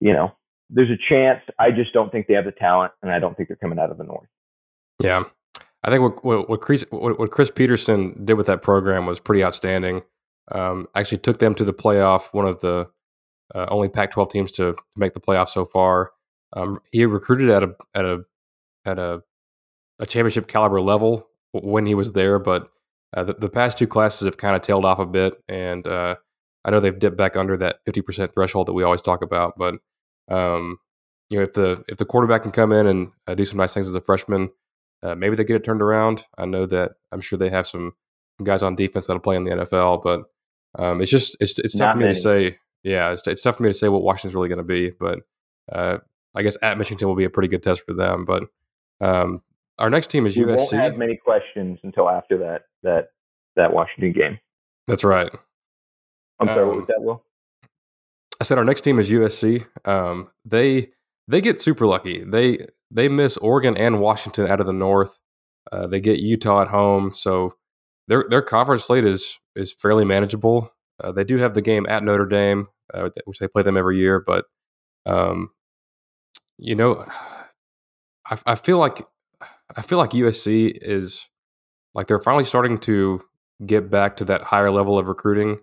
you know, there's a chance. I just don't think they have the talent, and I don't think they're coming out of the North. Yeah, I think what what, what Chris what, what Chris Petersen did with that program was pretty outstanding. Um, actually took them to the playoff, one of the uh, only Pac-12 teams to, to, make the playoff so far. Um, he recruited at a at a at a, a championship caliber level when he was there, but uh, the, the, past two classes have kind of tailed off a bit, and uh, I know they've dipped back under that 50% threshold that we always talk about. But um, you know, if the if the quarterback can come in and uh, do some nice things as a freshman, uh, maybe they get it turned around. I know that I'm sure they have some guys on defense that'll play in the NFL, but um, it's just it's it's tough Not for me many. to say yeah, it's, it's tough for me to say what Washington's really going to be, but uh, I guess at Michigan will be a pretty good test for them. But um, our next team is we USC. Won't have many questions until after that that that Washington game. That's right. I'm sorry. Um, what was that, Will? I said our next team is USC. Um, they they get super lucky. They they miss Oregon and Washington out of the North. Uh, they get Utah at home, so their their conference slate is is fairly manageable. Uh, they do have the game at Notre Dame, uh, which they play them every year. But um, you know, I, I, feel like I feel like USC is like they're finally starting to get back to that higher level of recruiting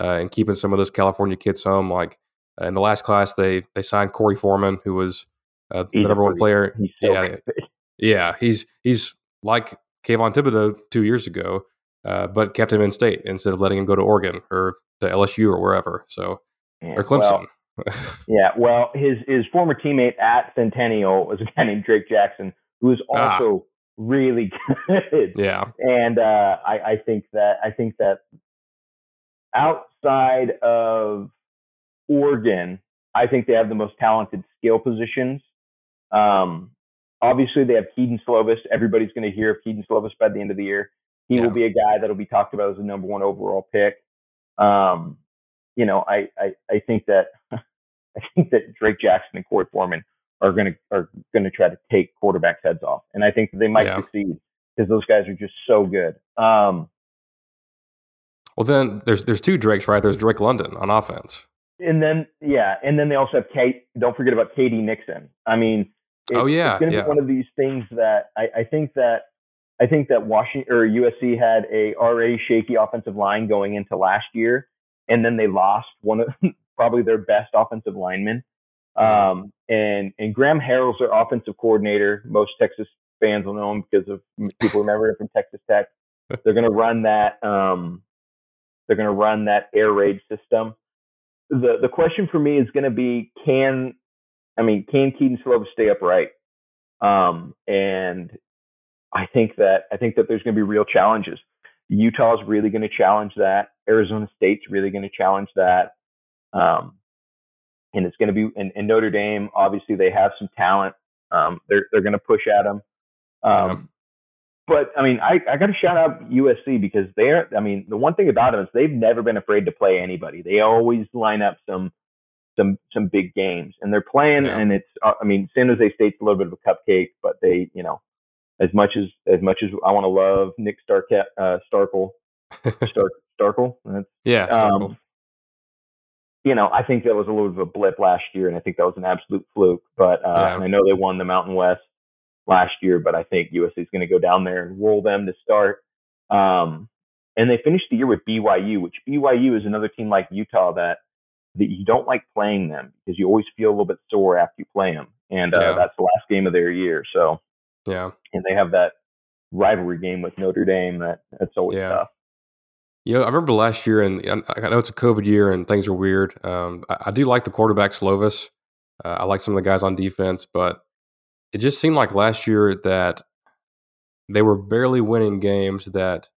uh, and keeping some of those California kids home. Like in the last class, they they signed Korey Foreman, who was uh, the number one player. So yeah, [LAUGHS] yeah, he's he's like Kayvon Thibodeaux two years ago uh, but kept him in state instead of letting him go to Oregon or to LSU or wherever. So yeah, or Clemson. Well, [LAUGHS] yeah, well, his his former teammate at Centennial was a guy named Drake Jackson, who is ah. also ah. really [LAUGHS] good. Yeah, and uh, I, I think that I think that outside of Oregon, I think they have the most talented skill positions. Um, obviously, they have Kedon Slovis. Everybody's going to hear of Kedon Slovis by the end of the year. He yeah. will be a guy that'll be talked about as a number one overall pick. Um, you know, I, I, I think that [LAUGHS] I think that Drake Jackson and Korey Foreman are gonna are gonna try to take quarterbacks' heads off, and I think they might yeah. succeed because those guys are just so good. Um, well, then there's there's two Drakes, right? There's Drake London on offense, and then yeah, and then they also have Kate. Don't forget about Katie Nixon. I mean, oh yeah, it's going to yeah. be one of these things that I, I think that I think that Washington or USC had a already shaky offensive line going into last year, and then they lost one of [LAUGHS] probably their best offensive linemen. Um, and and Graham Harrell's their offensive coordinator. Most Texas fans will know him because of people remember him from Texas Tech. [LAUGHS] They're going to run that. Um, they're going to run that air raid system. The the question for me is going to be can I mean, can Kedon Slovis stay upright? Um, and I think that I think that there's going to be real challenges. Utah's really going to challenge that. Arizona State's really going to challenge that. Um, and it's going to be in, in, Notre Dame. Obviously, they have some talent. Um, they're they're going to push at them. Um, but I mean, I, I got to shout out USC because they're. I mean, the one thing about them is they've never been afraid to play anybody. They always line up some some some big games, and they're playing. Yeah. And it's. Uh, I mean, San Jose State's a little bit of a cupcake, but they, you know, as much as as much as I want to love Nick Starket, uh, Starkel, [LAUGHS] Stark, Starkel. That's, yeah. Um, you know, I think that was a little bit of a blip last year, and I think that was an absolute fluke. But uh, yeah. I know they won the Mountain West last year, but I think USC is going to go down there and roll them to start. Um, and they finished the year with BYU, which BYU is another team like Utah that that you don't like playing them because you always feel a little bit sore after you play them, and uh, yeah. that's the last game of their year. So yeah, and they have that rivalry game with Notre Dame that that's always yeah. tough. Yeah, I remember last year, and I know it's a COVID year and things are weird. Um, I, I, do like the quarterback Slovis. Uh, I like some of the guys on defense, but it just seemed like last year that they were barely winning games that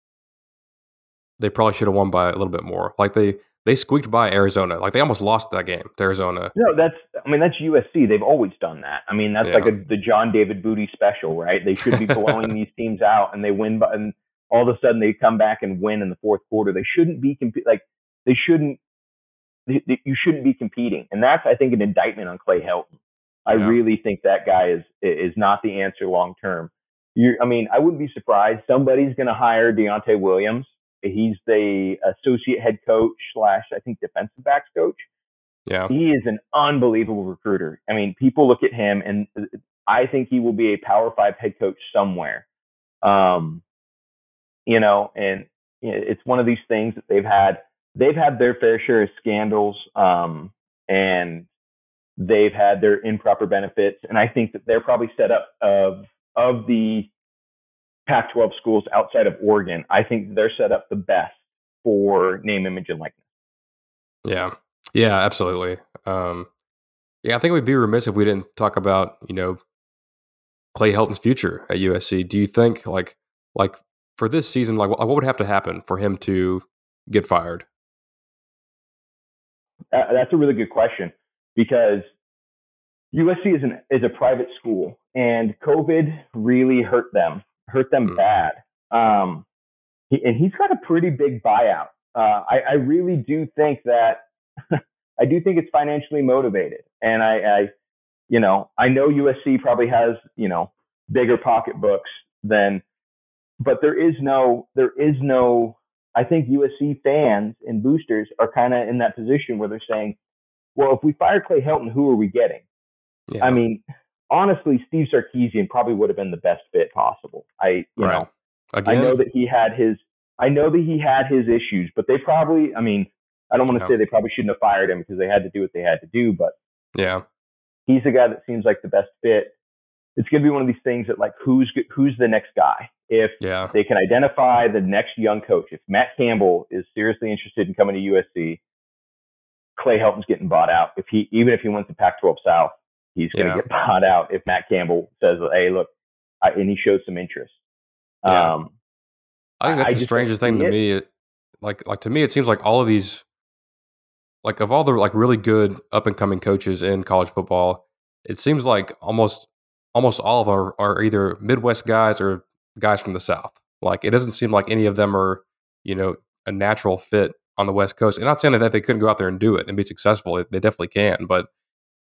they probably should have won by a little bit more. Like they they squeaked by Arizona. Like they almost lost that game to Arizona. No, that's I mean that's USC. They've always done that. I mean that's yeah. like a, the John David Booty special, right? They should be blowing [LAUGHS] these teams out, and they win, by, and all of a sudden they come back and win in the fourth quarter. They shouldn't be comp- like they shouldn't. They, they, you shouldn't be competing, and that's I think an indictment on Clay Helton. I yeah. really think that guy is is not the answer long term. You, I mean, I wouldn't be surprised. Somebody's going to hire Donte Williams. He's the associate head coach slash I think defensive backs coach. Yeah, he is an unbelievable recruiter. I mean, people look at him, and I think he will be a Power Five head coach somewhere. Um, you know, and it's one of these things that they've had. They've had their fair share of scandals, um, and they've had their improper benefits, and I think that they're probably set up of of the Pac-12 schools outside of Oregon. I think they're set up the best for name, image, and likeness. Yeah, yeah, absolutely. Um, yeah, I think we'd be remiss if we didn't talk about you know Clay Helton's future at USC. Do you think like like for this season, like what would have to happen for him to get fired? Uh, that's a really good question because USC is an is a private school, and COVID really hurt them, hurt them mm. bad. Um, he, and he's got a pretty big buyout. Uh, I, I really do think that [LAUGHS] I do think it's financially motivated, and I, I, you know, I know USC probably has you know bigger pocketbooks than, but there is no there is no. I think USC fans and boosters are kind of in that position where they're saying, well, if we fire Clay Helton, who are we getting? Yeah. I mean, honestly, Steve Sarkisian probably would have been the best fit possible. I, you right. know, Again? I know that he had his, I know that he had his issues, but they probably, I mean, I don't want to yeah. say they probably shouldn't have fired him because they had to do what they had to do, but yeah, he's the guy that seems like the best fit. It's going to be one of these things that like who's who's the next guy. If yeah. they can identify the next young coach, if Matt Campbell is seriously interested in coming to USC, Clay Helton's getting bought out. If he even if he wins the Pac-12 South, he's going to yeah. get [LAUGHS] bought out. If Matt Campbell says, "Hey, look," I, and he shows some interest. Yeah. Um, I think that's I the strangest thing to it. me. It, like, like to me, it seems like all of these, like of all the like really good up and coming coaches in college football, it seems like almost almost all of them are, are either Midwest guys or guys from the South. Like, it doesn't seem like any of them are, you know, a natural fit on the West Coast. And not saying that they couldn't go out there and do it and be successful. They definitely can, but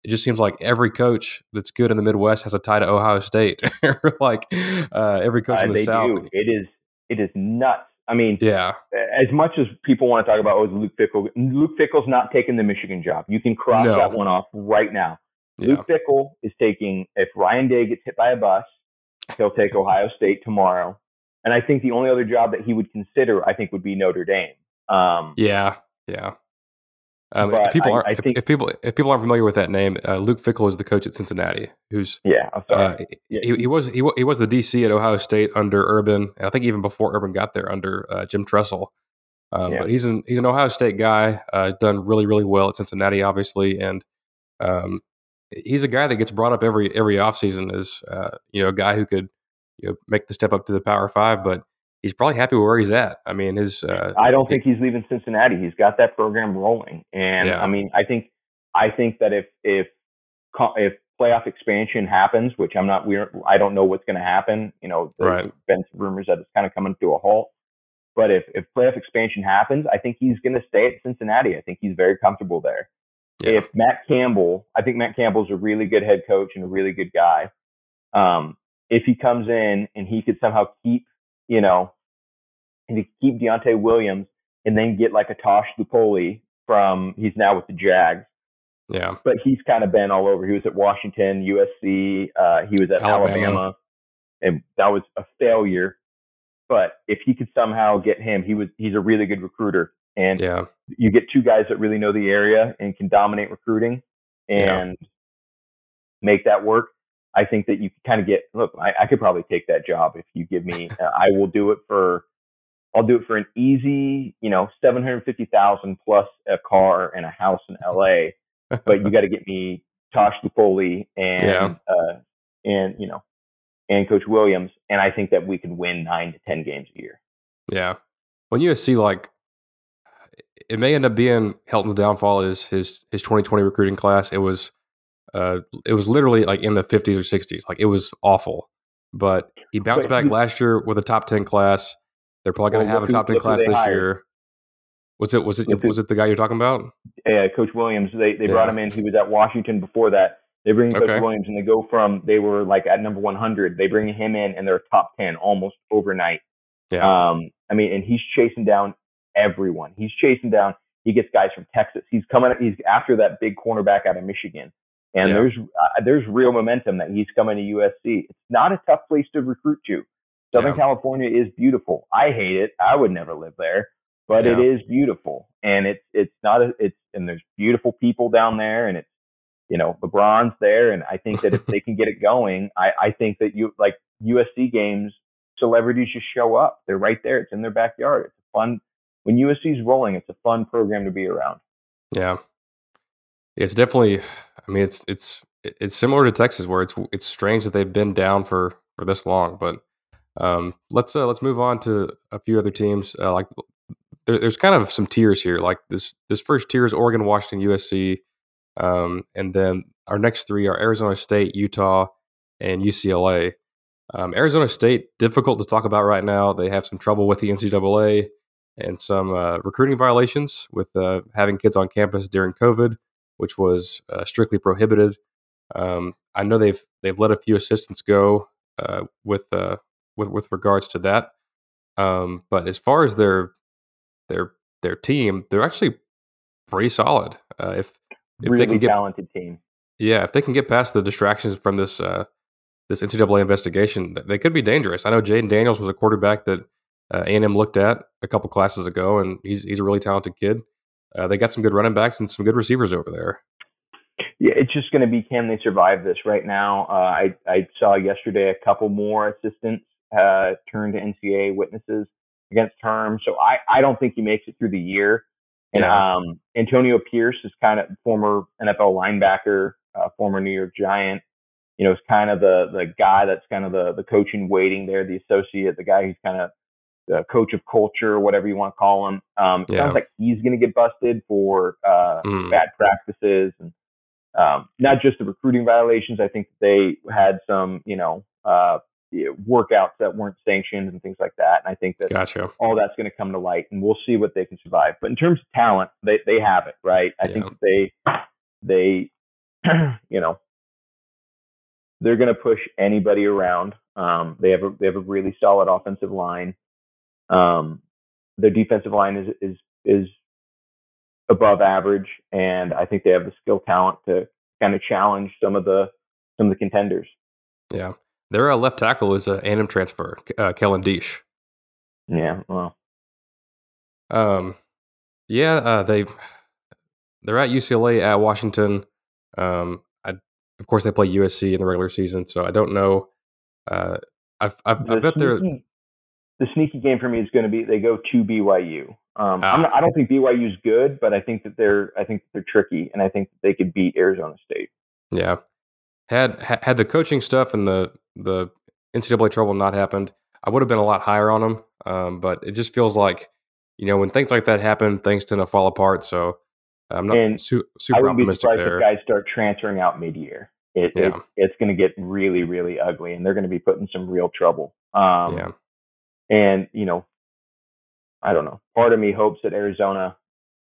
it just seems like every coach that's good in the Midwest has a tie to Ohio State. [LAUGHS] like uh, every coach uh, in the South. Do. It is it is nuts. I mean, yeah. As much as people want to talk about, oh, Luke Fickell, Luke Fickell's not taking the Michigan job. You can cross no. that one off right now. Yeah. Luke Fickell is taking. If Ryan Day gets hit by a bus, he'll take Ohio State tomorrow. And I think the only other job that he would consider, I think, would be Notre Dame. Um, yeah, yeah. Um, if people aren't, if, if, people if people aren't familiar with that name, uh, Luke Fickell is the coach at Cincinnati. Who's yeah, uh, yeah. He, he, was he, he was the DC at Ohio State under Urban, and I think even before Urban got there under uh, Jim Tressel. Um, yeah. But he's an he's an Ohio State guy, uh, done really really well at Cincinnati, obviously, and um, he's a guy that gets brought up every every offseason as uh, you know a guy who could you know make the step up to the Power Five, but he's probably happy where he's at. I mean, his uh, I don't think he's leaving Cincinnati. He's got that program rolling, and Yeah. I mean, I think I think that if if if playoff expansion happens, which I'm not, we're I don't know what's going to happen. You know, there's Right. been some rumors that it's kind of coming to a halt. But if if playoff expansion happens, I think he's going to stay at Cincinnati. I think he's very comfortable there. Yeah, if Matt Campbell, I think Matt Campbell's a really good head coach and a really good guy. Um, if he comes in and he could somehow keep, you know, and he could keep Donte Williams and then get like a Tosh Lupoi from, he's now with the Jags, yeah, but he's kind of been all over. He was at Washington, USC, uh, he was at Alabama. Alabama, and that was a failure. But if he could somehow get him, he was, he's a really good recruiter. And yeah, you get two guys that really know the area and can dominate recruiting Yeah. and make that work. I think that you kind of get look. I, I could probably take that job if you give me. [LAUGHS] uh, I will do it for. I'll do it for an easy, you know, seven hundred fifty thousand plus a car and a house in L.A. But you [LAUGHS] got to get me Tosh Lupoi and Yeah. uh, and you know, and Coach Williams, and I think that we can win nine to ten games a year. yeah. When USC like, it may end up being Helton's downfall is his his 2020 recruiting class. It was, uh, it was literally like in the 50s or 60s. Like it was awful, but he bounced But back last year with a top 10 class. They're probably going to Well, have a top 10 class this hired. year. Was it was it who- was it the guy you're talking about? uh, Coach Williams. They they brought him in. He was at Washington before that. They bring Coach Okay. Williams, and they go from they were like at number 100. They bring him in, and they're top 10 almost overnight. Yeah, Um, I mean, and he's chasing down everyone. He's chasing down. He gets guys from Texas. He's coming. He's after that big cornerback out of Michigan. And Yeah. there's uh, there's real momentum that he's coming to USC. It's not a tough place to recruit to. Southern Yeah. California is beautiful. I hate it. I would never live there, but it Yeah. is beautiful. And it's it's not a, it's and there's beautiful people down there, and it's you know LeBron's there, and I think that if [LAUGHS] they can get it going, I I think that you like USC games, celebrities just show up. They're right there. It's in their backyard. It's fun when USC's rolling. It's a fun program to be around. yeah. It's definitely. I mean, it's it's it's similar to Texas, where it's it's strange that they've been down for for this long. But um, let's uh, let's move on to a few other teams. Uh, like there, there's kind of some tiers here. Like this this first tier is Oregon, Washington, USC, um, and then our next three are Arizona State, Utah, and UCLA. Um, Arizona State difficult to talk about right now. They have some trouble with the NCAA and some uh, recruiting violations with uh, having kids on campus during COVID, which was uh, strictly prohibited. Um, I know they've they've let a few assistants go uh, with uh, with with regards to that. Um, but as far as their their their team, they're actually pretty solid. Uh, if if really they can get talented team. yeah, if they can get past the distractions from this uh, this NCAA investigation, they could be dangerous. I know Jayden Daniels was a quarterback that uh, A&M looked at a couple classes ago, and he's he's a really talented kid. Uh, they got some good running backs and some good receivers over there. Yeah, it's just going to be can they survive this right now? Uh, I I saw yesterday a couple more assistants uh, turn to NCAA witnesses against terms, so I I don't think he makes it through the year. And Yeah. um, Antonio Pierce is kind of former NFL linebacker, uh, former New York Giant. You know, is kind of the the guy that's kind of the the coach in waiting there, the associate, the guy who's kind of the coach of culture, or whatever you want to call him. Um, Yeah. sounds like he's going to get busted for uh, Mm. bad practices and um, not just the recruiting violations. I think they had some, you know, uh, workouts that weren't sanctioned and things like that. And I think that Gotcha. all that's going to come to light, and we'll see what they can survive. But in terms of talent, they they have it right. I think Yeah. that they they [CLEARS THROAT] you know they're going to push anybody around. Um, they have a they have a really solid offensive line. Um, their defensive line is is is above average, and I think they have the skill talent to kind of challenge some of the some of the contenders. Yeah, their uh, left tackle is a A&M transfer, uh, Kellen Diesch. Yeah, well, Um, yeah, uh, they they're at UCLA at Washington. Um, I, of course, they play USC in the regular season, so I don't know. Uh, I've, I've, I the bet they're the sneaky game for me is going to be they go to BYU. Um, Ah. I'm not, I don't think BYU is good, but I think that they're I think they're tricky, and I think they could beat Arizona State. Yeah, had had the coaching stuff and the the NCAA trouble not happened, I would have been a lot higher on them. Um, but it just feels like you know when things like that happen, things tend to fall apart. So I'm not su- super I would optimistic be there. If guys start transferring out mid year. It, yeah. it, it's going to get really, really ugly, and they're going to be put in some real trouble. Um, yeah. And you know, I don't know. Part of me hopes that Arizona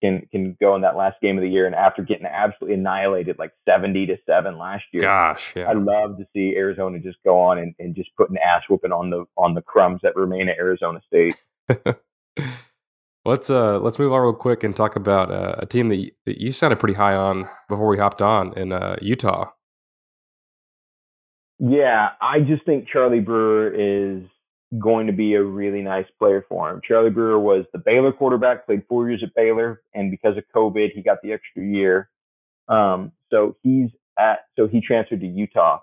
can can go in that last game of the year, and after getting absolutely annihilated, like seventy to seven last year. Gosh, yeah. I'd love to see Arizona just go on and, and just put an ass whooping on the on the crumbs that remain at Arizona State. [LAUGHS] let's uh let's move on real quick and talk about uh, a team that you, that you sounded pretty high on before we hopped on in uh, Utah. Yeah, I just think Charlie Brewer is going to be a really nice player for him. Charlie Brewer was the Baylor quarterback, played four years at Baylor, and because of COVID, he got the extra year. Um, so he's at, so he transferred to Utah.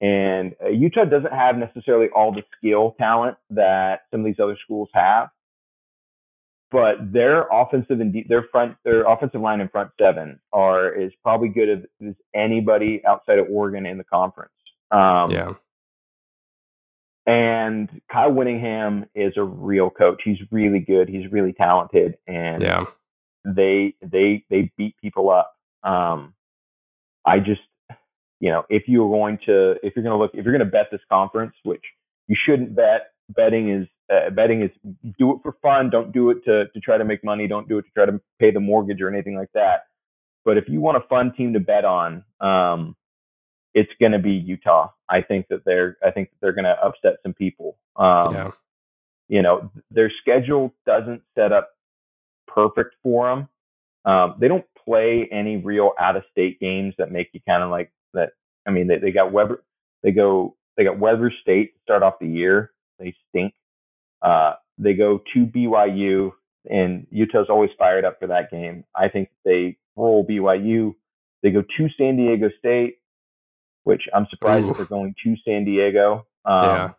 And uh, Utah doesn't have necessarily all the skill talent that some of these other schools have, but their offensive and de- their front, their offensive line and front seven are is probably good as, as anybody outside of Oregon in the conference. Um, yeah. And Kyle Whittingham is a real coach. He's really good. He's really talented, and yeah. they they they beat people up. Um, I just, you know, if you're going to if you're going to look if you're going to bet this conference, which you shouldn't bet. Betting is uh, betting is do it for fun. Don't do it to to try to make money. Don't do it to try to pay the mortgage or anything like that. But if you want a fun team to bet on, um, it's going to be Utah. I think that they're I think that they're going to upset some people. Um, yeah. You know, their schedule doesn't set up perfect for them. Um, they don't play any real out of state games that make you kind of like that. I mean, they, they got Weber, they go, they got Weber State to start off the year. They stink. Uh, they go to BYU and Utah's always fired up for that game. I think they roll BYU. They go to San Diego State which I'm surprised Oof. that they're going to San Diego. Um, yeah.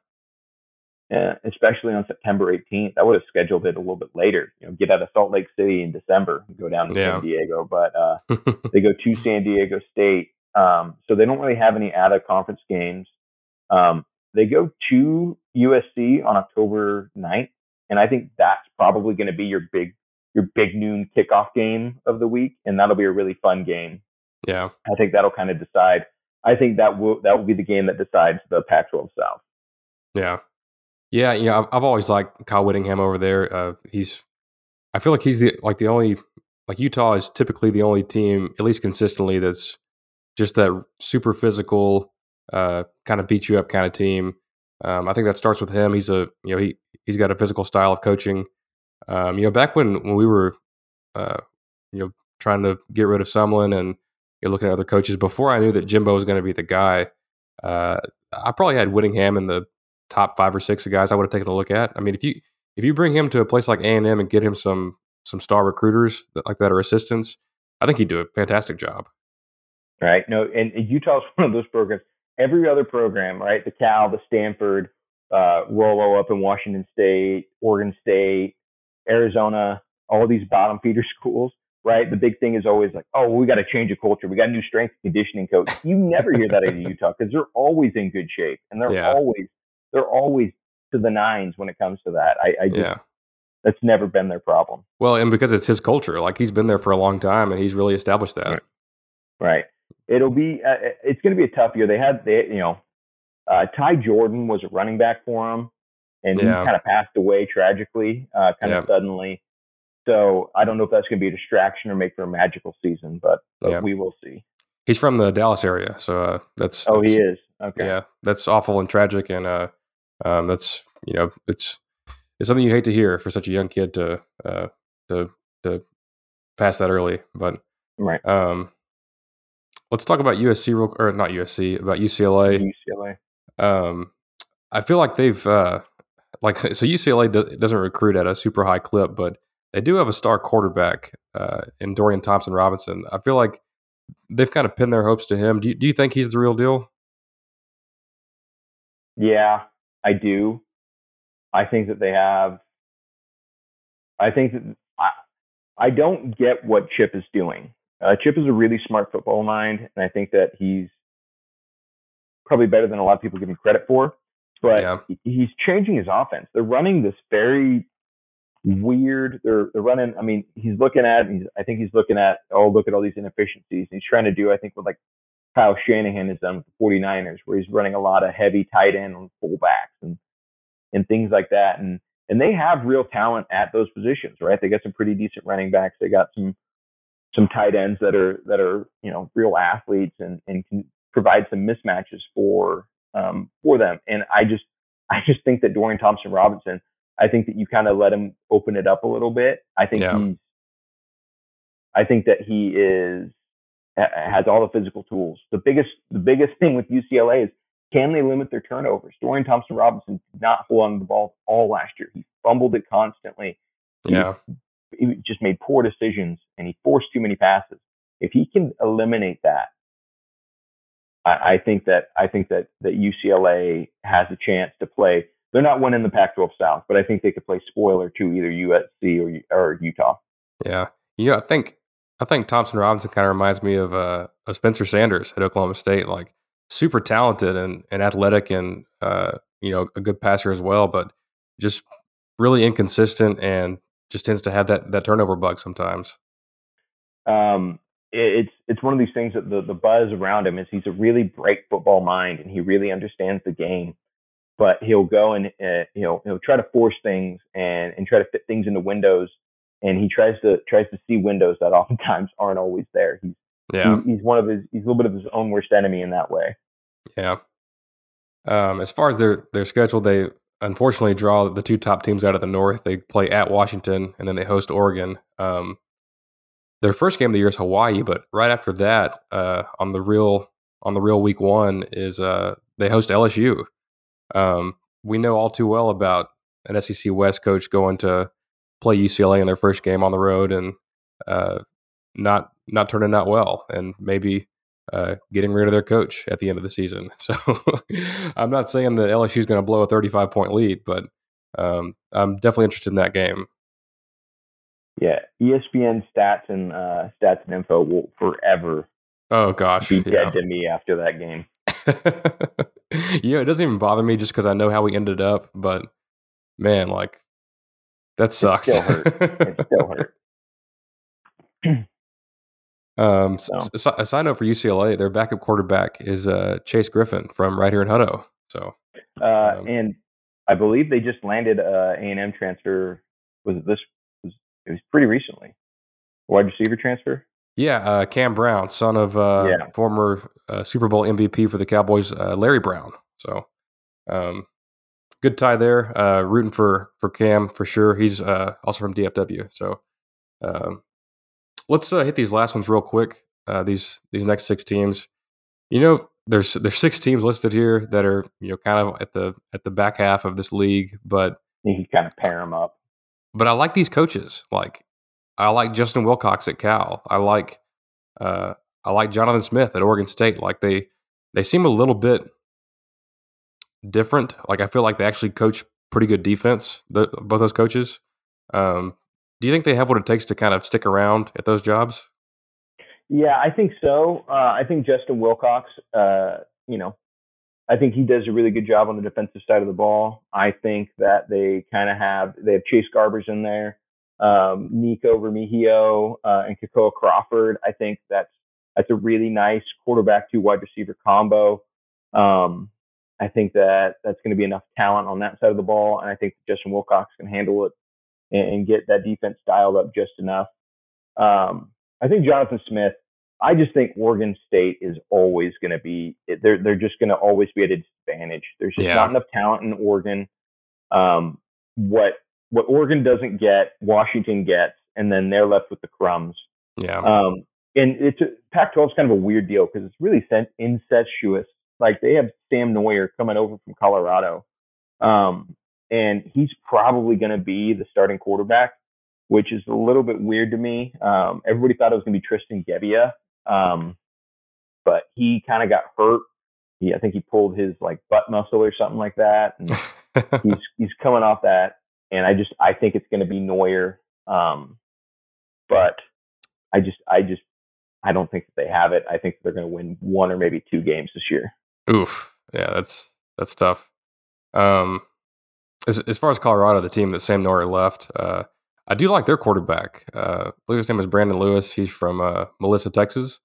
yeah. Especially on September 18th. I would have scheduled it a little bit later. You know, get out of Salt Lake City in December and go down to yeah. San Diego. But uh, [LAUGHS] they go to San Diego State. Um, so they don't really have any out of conference games. Um, they go to USC on October 9th. And I think that's probably going to be your big your big noon kickoff game of the week, and that'll be a really fun game. Yeah, I think that'll kind of decide I think that will that will be the game that decides the Pac-12 South. Yeah, yeah. You know, I've, I've always liked Kyle Whittingham over there. Uh, he's, I feel like he's the like the only like Utah is typically the only team, at least consistently, that's just that super physical, uh, kind of beat you up kind of team. Um, I think that starts with him. He's a you know he he's got a physical style of coaching. Um, you know, back when when we were, uh, you know, trying to get rid of Sumlin and you're looking at other coaches. Before I knew that Jimbo was going to be the guy, uh, I probably had Whittingham in the top five or six of guys I would have taken a look at. I mean, if you if you bring him to a place like A and M and get him some some star recruiters that, like that or assistants, I think he'd do a fantastic job. Right. No, and, Utah's [LAUGHS] one of those programs. Every other program, right? The Cal, the Stanford, uh, Rollo up in Washington State, Oregon State, Arizona, all these bottom feeder [LAUGHS] schools right? The big thing is always like, oh, we got to change a culture. We got a new strength conditioning coach. You never hear that out [LAUGHS] of Utah because they're always in good shape and they're yeah. always they're always to the nines when it comes to that. I, I just yeah. that's never been their problem. Well, and because it's his culture, like he's been there for a long time and he's really established that. Right. right. It'll be uh, it's going to be a tough year. They had they you know uh, Ty Jordan was a running back for him, and yeah. he kind of passed away tragically, uh, kind of suddenly. So I don't know if that's going to be a distraction or make for a magical season, but, but yeah. we will see. He's from the Dallas area, so uh, that's, oh, that's, he is. Okay, yeah, that's awful and tragic, and uh, um, that's you know, it's it's something you hate to hear for such a young kid to uh, to to pass that early. But right, um, let's talk about USC real, or not USC, about UCLA. UCLA. Um, I feel like they've uh, like [LAUGHS] so UCLA doesn't recruit at a super high clip, but they do have a star quarterback uh, in Dorian Thompson Robinson. I feel like they've kind of pinned their hopes to him. Do you, do you think he's the real deal? Yeah, I do. I think that they have. I think that I, I don't get what Chip is doing. Uh, Chip is a really smart football mind, and I think that he's probably better than a lot of people give him credit for. But yeah. he's changing his offense. They're running this very weird. They're they're running. I mean, he's looking at. He's, I think he's looking at. Oh, look at all these inefficiencies. He's trying to do. I think what like Kyle Shanahan has done with the 49ers, where he's running a lot of heavy tight end on fullbacks and and things like that. And and they have real talent at those positions, right? They got some pretty decent running backs. They got some some tight ends that are that are you know real athletes and and can provide some mismatches for um, for them. And I just I just think that Dorian Thompson Robinson, I think that you kind of let him open it up a little bit. I think yeah. he's I think that he is has all the physical tools. The biggest the biggest [LAUGHS] thing with UCLA is can they limit their turnovers? Dorian Thompson Robinson did not hold on to the ball all last year. He fumbled it constantly. Yeah. He, he just made poor decisions and he forced too many passes. If he can eliminate that, I, I think that I think that that UCLA has a chance to play. They're not winning the Pac-12 South, but I think they could play spoiler to either USC or or Utah. Yeah, you know, I think I think Thompson Robinson kind of reminds me of uh, of Spencer Sanders at Oklahoma State, like super talented and, and athletic and uh, you know a good passer as well, but just really inconsistent and just tends to have that that turnover bug sometimes. Um, it's it's one of these things that the the buzz around him is he's a really bright football mind and he really understands the game, but he'll go and uh, you know he'll try to force things and and try to fit things into windows, and he tries to tries to see windows that [LAUGHS] oftentimes aren't always there. He's yeah he, he's one of his he's a little bit of his own worst enemy in that way. Yeah. Um, as far as their their schedule, they unfortunately draw the two top teams out of the North. They play at Washington and then they host Oregon. Um, their first game of the year is Hawaii, but right after that, uh, on the real on the real week one is uh, they host LSU. Um, we know all too well about an SEC West coach going to play UCLA in their first game on the road and uh, not not turning out well, and maybe uh, getting rid of their coach at the end of the season. [LAUGHS] So I'm not saying that LSU is going to blow a 35 point lead, but um, I'm definitely interested in that game. Yeah, ESPN stats and uh, stats and info will forever. Oh gosh, be dead yeah. to me after that game. [LAUGHS] [LAUGHS] yeah, it doesn't even bother me just because I know how we ended up. But man, like that sucks. It still hurt. It [LAUGHS] still hurt. um, so. so. a side note for UCLA, their backup quarterback is uh, Chase Griffin from right here in Hutto. So, uh, um, and I believe they just landed a A and M transfer. Was it this it was pretty recently. Wide receiver transfer. Yeah, uh, Cam Brown, son of uh, yeah. former uh, Super Bowl MVP for the Cowboys, uh, Larry Brown. So, um, good tie there. Uh, rooting for for Cam for sure. He's uh, also from DFW. So, um, let's hit these last ones real quick. these these next six teams. You know, there's there's six teams listed here that are you know kind of at the at the back half of this league, but you can kind of pair them up. But I like these coaches. Like I like Justin Wilcox at Cal. I like uh, I like Jonathan Smith at Oregon State. Like they they seem a little bit different. Like I feel like they actually coach pretty good defense. The, both those coaches. Um, do you think they have what it takes to kind of stick around at those jobs? Yeah, I think so. Uh, I think Justin Wilcox, uh, you know, I think he does a really good job on the defensive side of the ball. I think that they kind of have they have Chase Garbers in there, um, Nikko Remigio, uh, and Kekoa Crawford. I think that's that's a really nice quarterback to wide receiver combo. Um, I think that that's going to be enough talent on that side of the ball, and I think Justin Wilcox can handle it and, and get that defense dialed up just enough. Um, I think Jonathan Smith I just think Oregon State is always going to be they're they're just going to always be at a disadvantage. There's just yeah. not enough talent in Oregon. Um, what what Oregon doesn't get, Washington gets, and then they're left with the crumbs. Yeah. Um, and it's a, Pac-12 is kind of a weird deal because it's really incestuous. Like they have Sam Noyer coming over from Colorado, um, and he's probably going to be the starting quarterback, which is a little bit weird to me. Um, everybody thought it was going to be Tristan Gebbia, um, but he kind of got hurt. He, I think he pulled his like butt muscle or something like that, and [LAUGHS] he's he's coming off that. And I just I think it's going to be Noyer, um, but I just I just I don't think that they have it. I think they're going to win one or maybe two games this year. Oof. yeah, that's that's tough. Um, as as far as Colorado, the team that Sam Noyer left, uh, I do like their quarterback. Uh, I believe his name is Brendon Lewis. He's from uh, Melissa, Texas.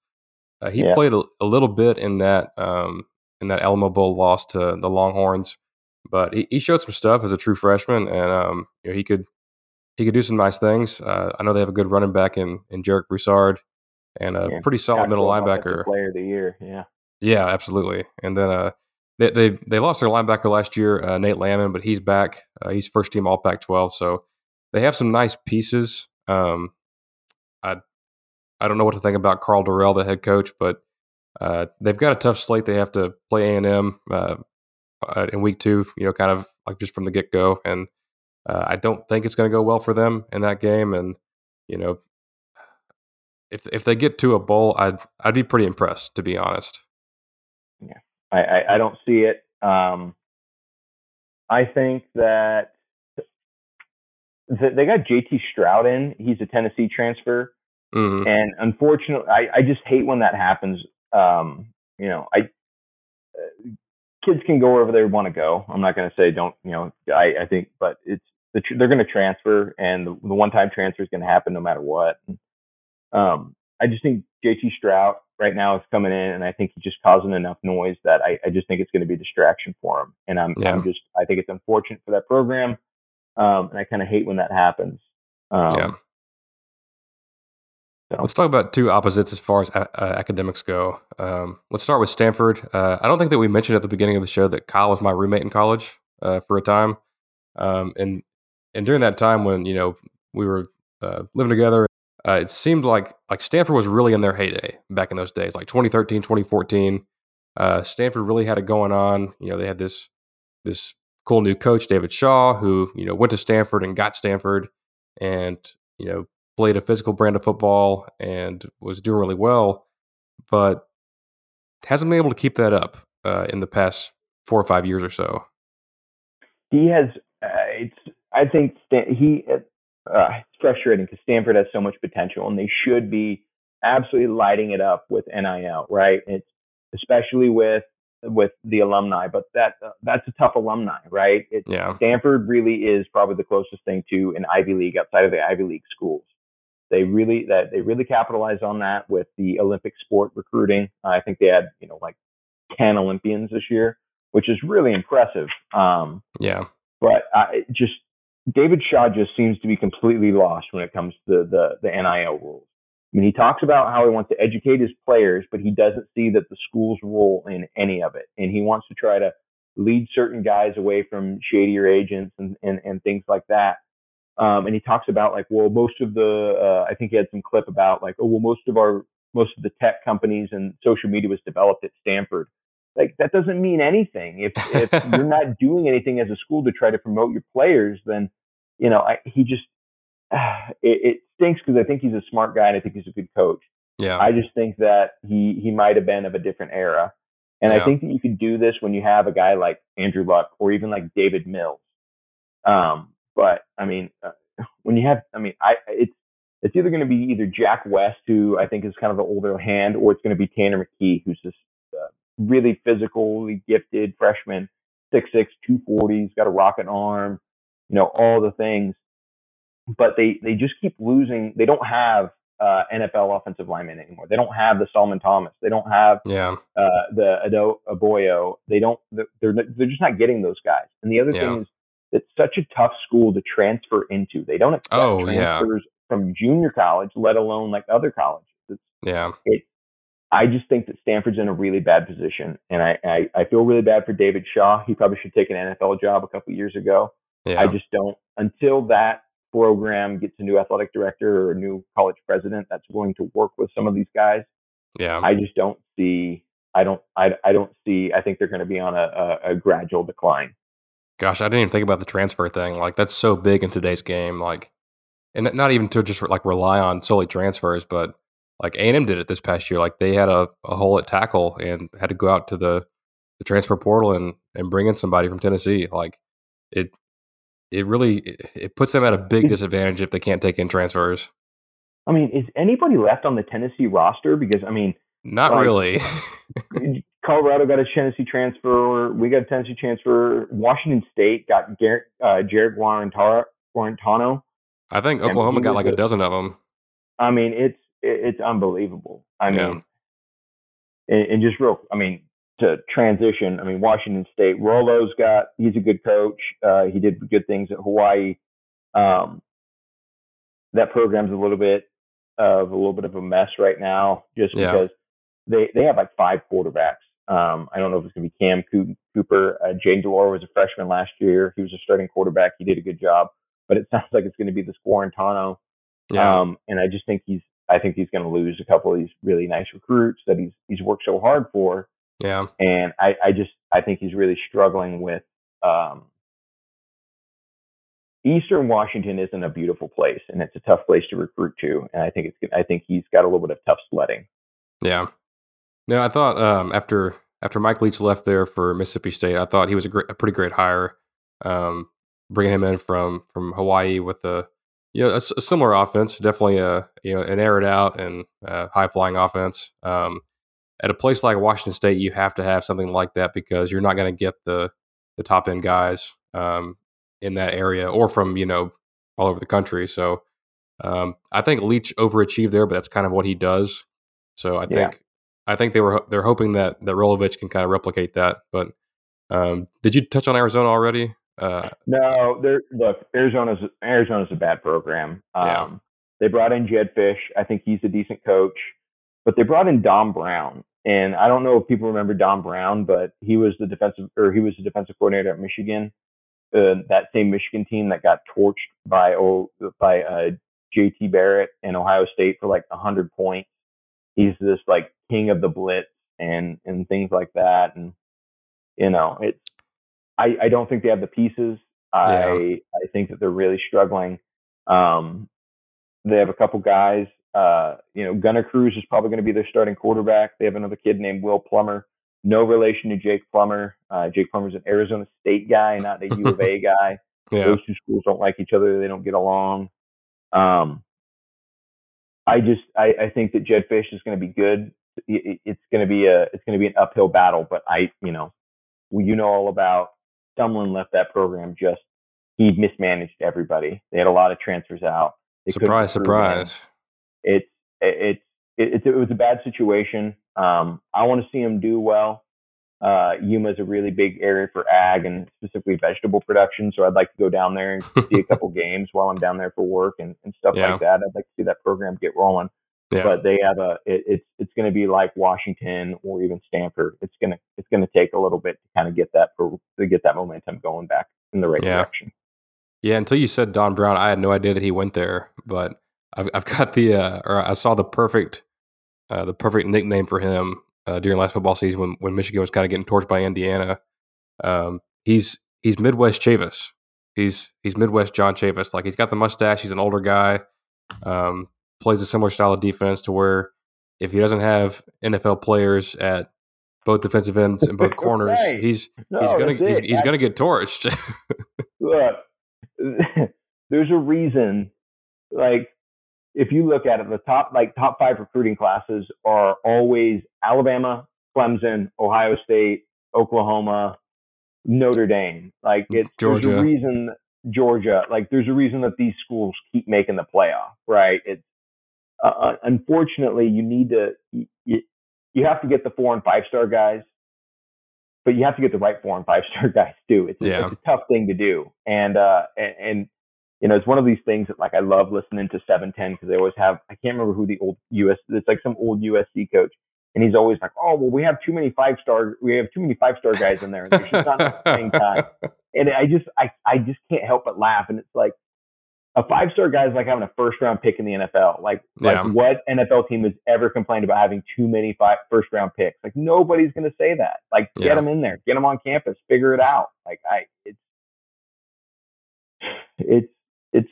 Uh, he Yeah. played a, a little bit in that um, in that Alamo Bowl loss to the Longhorns, but he, he showed some stuff as a true freshman, and um, you know, he could he could do some nice things. Uh, I know they have a good running back in in Jarek Broussard, and a Yeah. pretty solid middle linebacker. player of the year. Yeah. Yeah, absolutely. And then uh, they they they lost their linebacker last year, uh, Nate Landman, but he's back. Uh, he's first team All Pac-12, so they have some nice pieces. Um, I I don't know what to think about Karl Dorrell, the head coach, but uh, they've got a tough slate. They have to play A and M uh, in week two. You know, kind of like just from the get go, and uh, I don't think it's going to go well for them in that game. And you know, if if they get to a bowl, I'd I'd be pretty impressed, to be honest. I, I, I don't see it. Um, I think that th- they got JT Shrout in. He's a Tennessee transfer. Mhm. And unfortunately, I, I just hate when that happens. Um, you know, I uh, kids can go wherever they want to go. I'm not going to say don't. You know, I, I think, but it's the, tr- they're going to transfer, and the, the one-time transfer is going to happen no matter what. Um, I just think JT Shrout right now is coming in, and I think he's just causing enough noise that I, I just think it's going to be a distraction for him. And I'm, Yeah. I'm just, I think it's unfortunate for that program, um, and I kind of hate when that happens. Um, Yeah. So. Let's talk about two opposites as far as a- uh, academics go. Um, let's start with Stanford. Uh, I don't think that we mentioned at the beginning of the show that Kyle was my roommate in college uh, for a time, um, and and during that time when you know we were uh, living together, uh, it seemed like like Stanford was really in their heyday back in those days, like 2013, 2014. Uh, Stanford really had it going on. You know, they had this this cool new coach, David Shaw, who you know went to Stanford and got Stanford, and you know played a physical brand of football and was doing really well, but hasn't been able to keep that up uh, in the past four or five years or so. he has uh, it's i think Stan, he uh, it's frustrating because stanford has so much potential and they should be absolutely lighting it up with nil right? It's especially with with the alumni but that uh, that's a tough alumni right? It's Yeah, stanford really is probably the closest thing to an ivy league outside of the ivy league schools they really that they really capitalized on that with the olympic sport recruiting i think they had you know like 10 olympians this year which is really impressive um yeah, but it just David Shaw just seems to be completely lost when it comes to the the NIL rules. I mean, he talks about how he wants to educate his players, but he doesn't see that the school's role in any of it, and he wants to try to lead certain guys away from shadier agents and and, and things like that. Um, and he talks about like, well, most of the uh, I think he had some clip about like, oh, well, most of our most of the tech companies and social media was developed at Stanford. Like that doesn't mean anything. If if [LAUGHS] you're not doing anything as a school to try to promote your players then you know I, he just [SIGHS] it, it stinks because i think he's a smart guy and i think he's a good coach. Yeah, i just think that he he might have been of a different era. And Yeah. i think that you could do this when you have a guy like andrew luck or even like davis mills. Um but i mean uh, [LAUGHS] when you have i mean i it's it's either going to be either jack west who i think is kind of the older hand or it's going to be tanner mckee who's this uh, really physically gifted freshman, 6'6", 240, he's got a rocket arm, you know, all the things. But they, they just keep losing. They don't have uh, NFL offensive linemen anymore. They don't have the Solomon Thomas. They don't have yeah, uh, the Ado Aboyo. They don't. They're they're just not getting those guys. And the other Yeah. thing is, it's such a tough school to transfer into. They don't accept Oh, yeah. transfers from junior college, let alone like other colleges. It's, yeah, I just think that Stanford's in a really bad position, and I, I, I feel really bad for David Shaw. He probably should take an NFL job a couple years ago. yeah. I just don't until that program gets a new athletic director or a new college president that's willing to work with some of these guys. yeah. I just don't see. I don't. I, I don't see. I think they're going to be on a, a, a gradual decline. Gosh, I didn't even think about the transfer thing. Like that's so big in today's game. Like, and not even to just like rely on solely transfers, but like A and M did it this past year. Like they had a, a hole at tackle and had to go out to the, the transfer portal and and bring in somebody from Tennessee. Like it, it really it, it puts them at a big hmm. disadvantage if they can't take in transfers. I mean, is anybody left on the Tennessee roster? Because I mean, Not Like- really. [LAUGHS] [LAUGHS] Colorado got a Tennessee transfer. We got a Tennessee transfer. Washington State got Garrett, uh, Jarrett Guarantano. I think Oklahoma got like a, a dozen of them. I mean, it's it's unbelievable. I yeah. mean, and, and, just real. I mean, to transition. I mean, Washington State. Rolo's got. He's a good coach. Uh, he did good things at Hawaii. Um, that program's a little bit of a little bit of a mess right now, just yeah. because they they have like five quarterbacks. Um, I don't know if it's going to be Cam Cooper. Uh, Jayden de was a freshman last year. He was a starting quarterback. He did a good job, but it [LAUGHS] sounds like it's going to be this Guarantano. Yeah. Um, and I just think he's, I think he's going to lose a couple of these really nice recruits that he's, he's worked so hard for. Yeah. And I, I just, I think he's really struggling with, um, Eastern Washington isn't a beautiful place and it's a tough place to recruit to. And I think it's, I think he's got a little bit of tough sledding. Yeah. No, I thought um, after after Mike Leach left there for Mississippi State, I thought he was a, great, a pretty great hire. Um, bringing him in from from Hawaii with a you know a, a similar offense, definitely a you know an air it out and high flying offense. Um, at a place like Washington State, you have to have something like that because you're not going to get the the top end guys um, in that area or from you know all over the country. So um, I think Leach overachieved there, but that's kind of what he does. So I yeah. think I think they were they're hoping that that Rolovich can kind of replicate that. But um, did you touch on Arizona already? Uh, no, look Arizona's Arizona's a bad program. Um, yeah. They brought in Jedd Fisch. I think he's a decent coach, but they brought in Don Brown. And I don't know if people remember Don Brown, but he was the defensive or he was the defensive coordinator at Michigan. Uh, that same Michigan team that got torched by oh, by uh, JT Barrett and Ohio State for like hundred points he's this like king of the blitz and and things like that. And you know, it's I I don't think they have the pieces. I yeah. I think that they're really struggling. Um, they have a couple guys. Uh, you know, Gunner Cruz is probably going to be their starting quarterback. They have another kid named Will Plummer. No relation to Jake Plummer. Uh, Jake Plummer's an Arizona State guy, not a U of A [LAUGHS] guy. Yeah. Those two schools don't like each other. They don't get along. Um, I just I, I think that Jedd Fisch is going to be good. It's going to be a it's going to be an uphill battle, but I you know you know all about Sumlin left that program just he mismanaged everybody. They had a lot of transfers out. They surprise, surprise. It's it's it, it, it was a bad situation. Um, I want to see him do well. Uh, Yuma is a really big area for ag and specifically vegetable production. So I'd like to go down there and see a [LAUGHS] couple games while I'm down there for work and, and stuff yeah. like that. I'd like to see that program get rolling. Yeah. But they have a it, it's it's going to be like Washington or even Stanford. It's gonna it's gonna take a little bit to kind of get that to get that momentum going back in the right yeah. direction. Yeah, until you said Don Brown, I had no idea that he went there. But I've I've got the uh, or I saw the perfect uh, the perfect nickname for him uh, during last football season when, when Michigan was kind of getting torched by Indiana. Um, he's he's Midwest Chavis. He's he's Midwest John Chavis. Like he's got the mustache. He's an older guy. Um, plays a similar style of defense to where if he doesn't have NFL players at both defensive ends and both [LAUGHS] corners, right. he's no, he's gonna he's, he's, gonna get torched. [LAUGHS] look, [LAUGHS] there's a reason. Like if you look at it, the top like top five recruiting classes are always Alabama, Clemson, Ohio State, Oklahoma, Notre Dame. Like it's Georgia. there's a reason Georgia. Like there's a reason that these schools keep making the playoff, right? It's uh, uh unfortunately you need to you, you have to get the four and five star guys, but you have to get the right four and five star [LAUGHS] guys too. It's, yeah. it's a tough thing to do, and uh and, and you know, it's one of these things that like I love listening to 710 because they always have, I can't remember who the old US, it's like some old USC coach. And he's always like, oh, well, we have too many five star, we have too many five star guys in there. And there's just not enough playing time. [LAUGHS] And I just, I, I just can't help but laugh. And it's like, a five star guy is like having a first round pick in the NFL. Like, yeah. like what NFL team has ever complained about having too many five, first round picks? Like nobody's going to say that. Like, get yeah. them in there, get them on campus, figure it out. Like, I, it's, it's, it's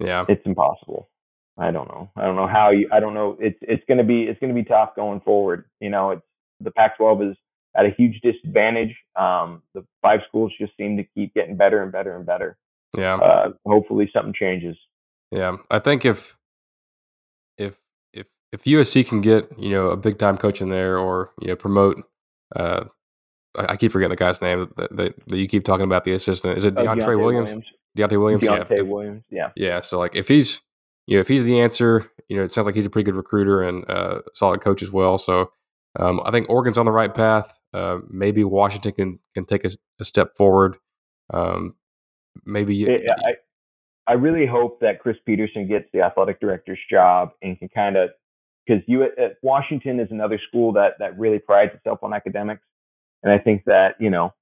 yeah, it's impossible. I don't know. I don't know how you. I don't know. It's it's gonna be it's gonna be tough going forward. You know, it's the Pac-12 is at a huge disadvantage. Um, the five schools just seem to keep getting better and better and better. Yeah. Uh, hopefully something changes. Yeah, I think if if if if USC can get you know a big time coach in there, or you know promote. Uh, I, I keep forgetting the guy's name that, that, that, you keep talking about. The assistant is it Uh, Donte Williams? Williams. Donte Williams. yeah, Donte if- Williams. Yeah. yeah. So like if he's you know if he's the answer, you know it sounds like he's a pretty good recruiter and uh, solid coach as well. So um, I think Oregon's on the right path. Uh, maybe Washington can can take a step forward. Um, maybe It- I, I really hope that Chris Petersen gets the athletic director's job and can kind of because you uh, Washington is another school that that really prides itself on academics, and I think that you know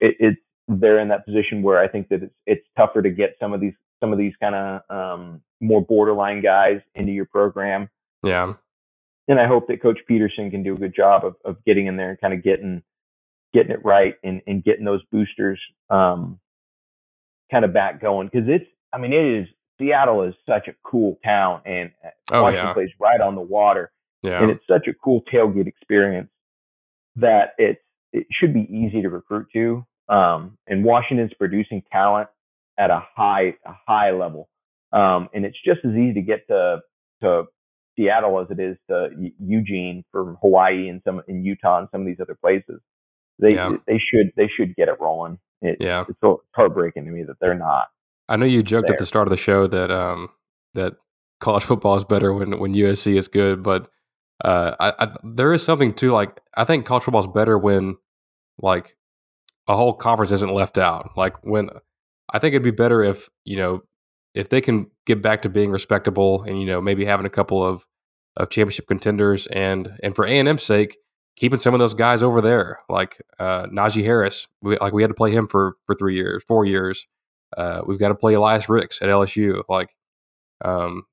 it, it's they're in that position where I think that it's it's tougher to get some of these some of these kind of um, more borderline guys into your program, yeah. And I hope that Coach Petersen can do a good job of of getting in there and kind of getting getting it right and and getting those boosters um, kind of back going because it's I mean it is Seattle is such a cool town and uh, Oh, Washington yeah. plays right on the water yeah and it's such a cool tailgate experience that it's it should be easy to recruit to. Um, and Washington's producing talent at a high a high level, um, and it's just as easy to get to to Seattle as it is to Eugene from Hawaii and some in Utah and some of these other places. They Yeah. they should they should get it rolling. It, Yeah. it's so heartbreaking to me that they're not. I know you joked at the start of the show that um, that college [LAUGHS] football is better when when USC is good, but uh, I, I, there is something too. like. I think college football is better when like a whole conference isn't left out. Like when I think it'd be better if you know if they can get back to being respectable and you know maybe having a couple of of championship contenders and and for A and M's sake keeping some of those guys over there like uh, Najee Harris. We, like we had to play him for for three years, four years. Uh, we've got to play Elias Ricks at LSU. Like, um,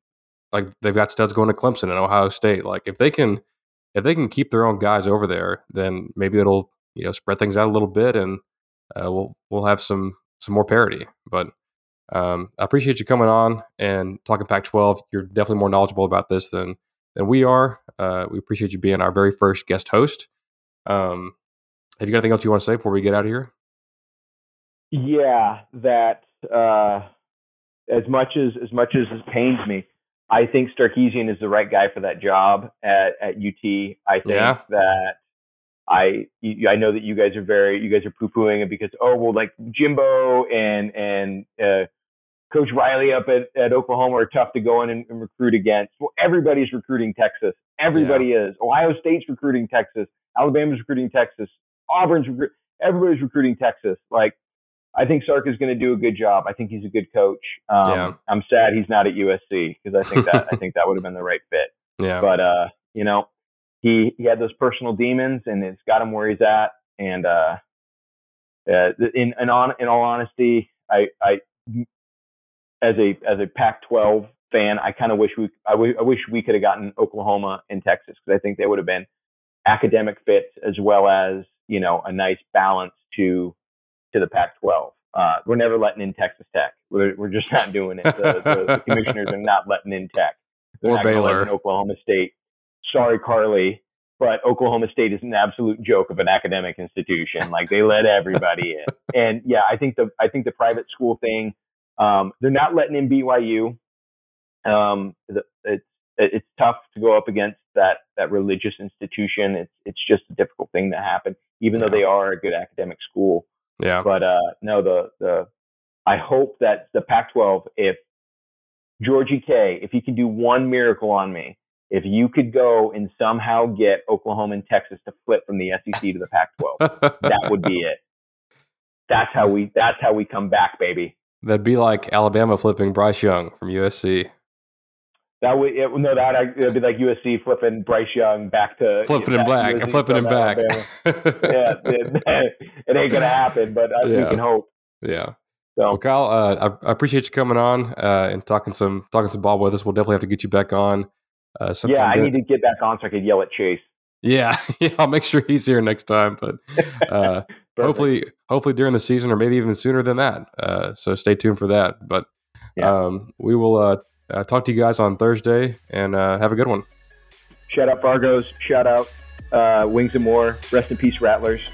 like they've got studs going to Clemson and Ohio State. Like, if they can, if they can keep their own guys over there, then maybe it'll you know spread things out a little bit, and uh, we'll we'll have some some more parity. But um, I appreciate you coming on and talking Pac-12. You're definitely more knowledgeable about this than than we are. Uh, we appreciate you being our very first guest host. Um, have you got anything else you want to say before we get out of here? Yeah, that uh, as much as as much as it pains me, I think Sarkisian is the right guy for that job at at UT. I think Yeah. that I I know that you guys are very you guys are poo pooing it because oh well like Jimbo and and uh, Coach Riley up at, at Oklahoma are tough to go in and, and recruit against. Well, everybody's recruiting Texas. Everybody is. Ohio State's recruiting Texas. Alabama's recruiting Texas. Auburn's recruit. Everybody's recruiting Texas. Like I think Sark is going to do a good job. I think he's a good coach. Um, Yeah. I'm sad he's not at USC because I think that I [LAUGHS] think that would have been the right fit. Yeah, But uh, you know, he he had those personal demons, and it's got him where he's at. And uh, uh in in on in all honesty, I I as a as a Pac-12 fan, I kind of wish we I, w- I wish we could have gotten Oklahoma and Texas because I think they would have been academic fits as well as you know a nice balance to to the Pac-12. Uh, we're never letting in Texas Tech. We're we're just not doing it. The, the, the [LAUGHS] commissioners are not letting in Tech. They're Or not Baylor. in Oklahoma State. Sorry, Carly, but Oklahoma State is an absolute joke of an academic institution. Like they let everybody in. [LAUGHS] And yeah, I think the I think the private school thing. Um, they're not letting in BYU. Um, it's it's tough to go up against that that religious institution. It's it's just a difficult thing to happen, even though they are a good academic school. yeah, But uh, no, the the I hope that the Pac-12, if Georgie K, if he can do one miracle on me, if you could go and somehow get Oklahoma and Texas to flip from the SEC to the Pac-12, that would be [LAUGHS] it. That's how we that's how we come back, baby. That'd be like Alabama flipping Bryce Young from USC. That would it, no, that would be like USC flipping Bryce Young back to Flipping him back. USC Flipping him back. [LAUGHS] Yeah, it, [LAUGHS] it ain't gonna happen, but uh, Yeah. we can hope. yeah. So Well, Kyle, uh, I, I appreciate you coming on uh, and talking some talking some ball with us. We'll definitely have to get you back on. Uh, sometime yeah, I need to get back on so I could yell at Chase. Yeah, [LAUGHS] yeah. I'll make sure he's here next time. But uh, Perfect. hopefully, hopefully during the season, or maybe even sooner than that. Uh, so stay tuned for that. But Yeah. um, we will uh, uh, talk to you guys on Thursday, and uh, have a good one. Shout out Fargos. Shout out uh, Wings and More. Rest in peace, Rattlers.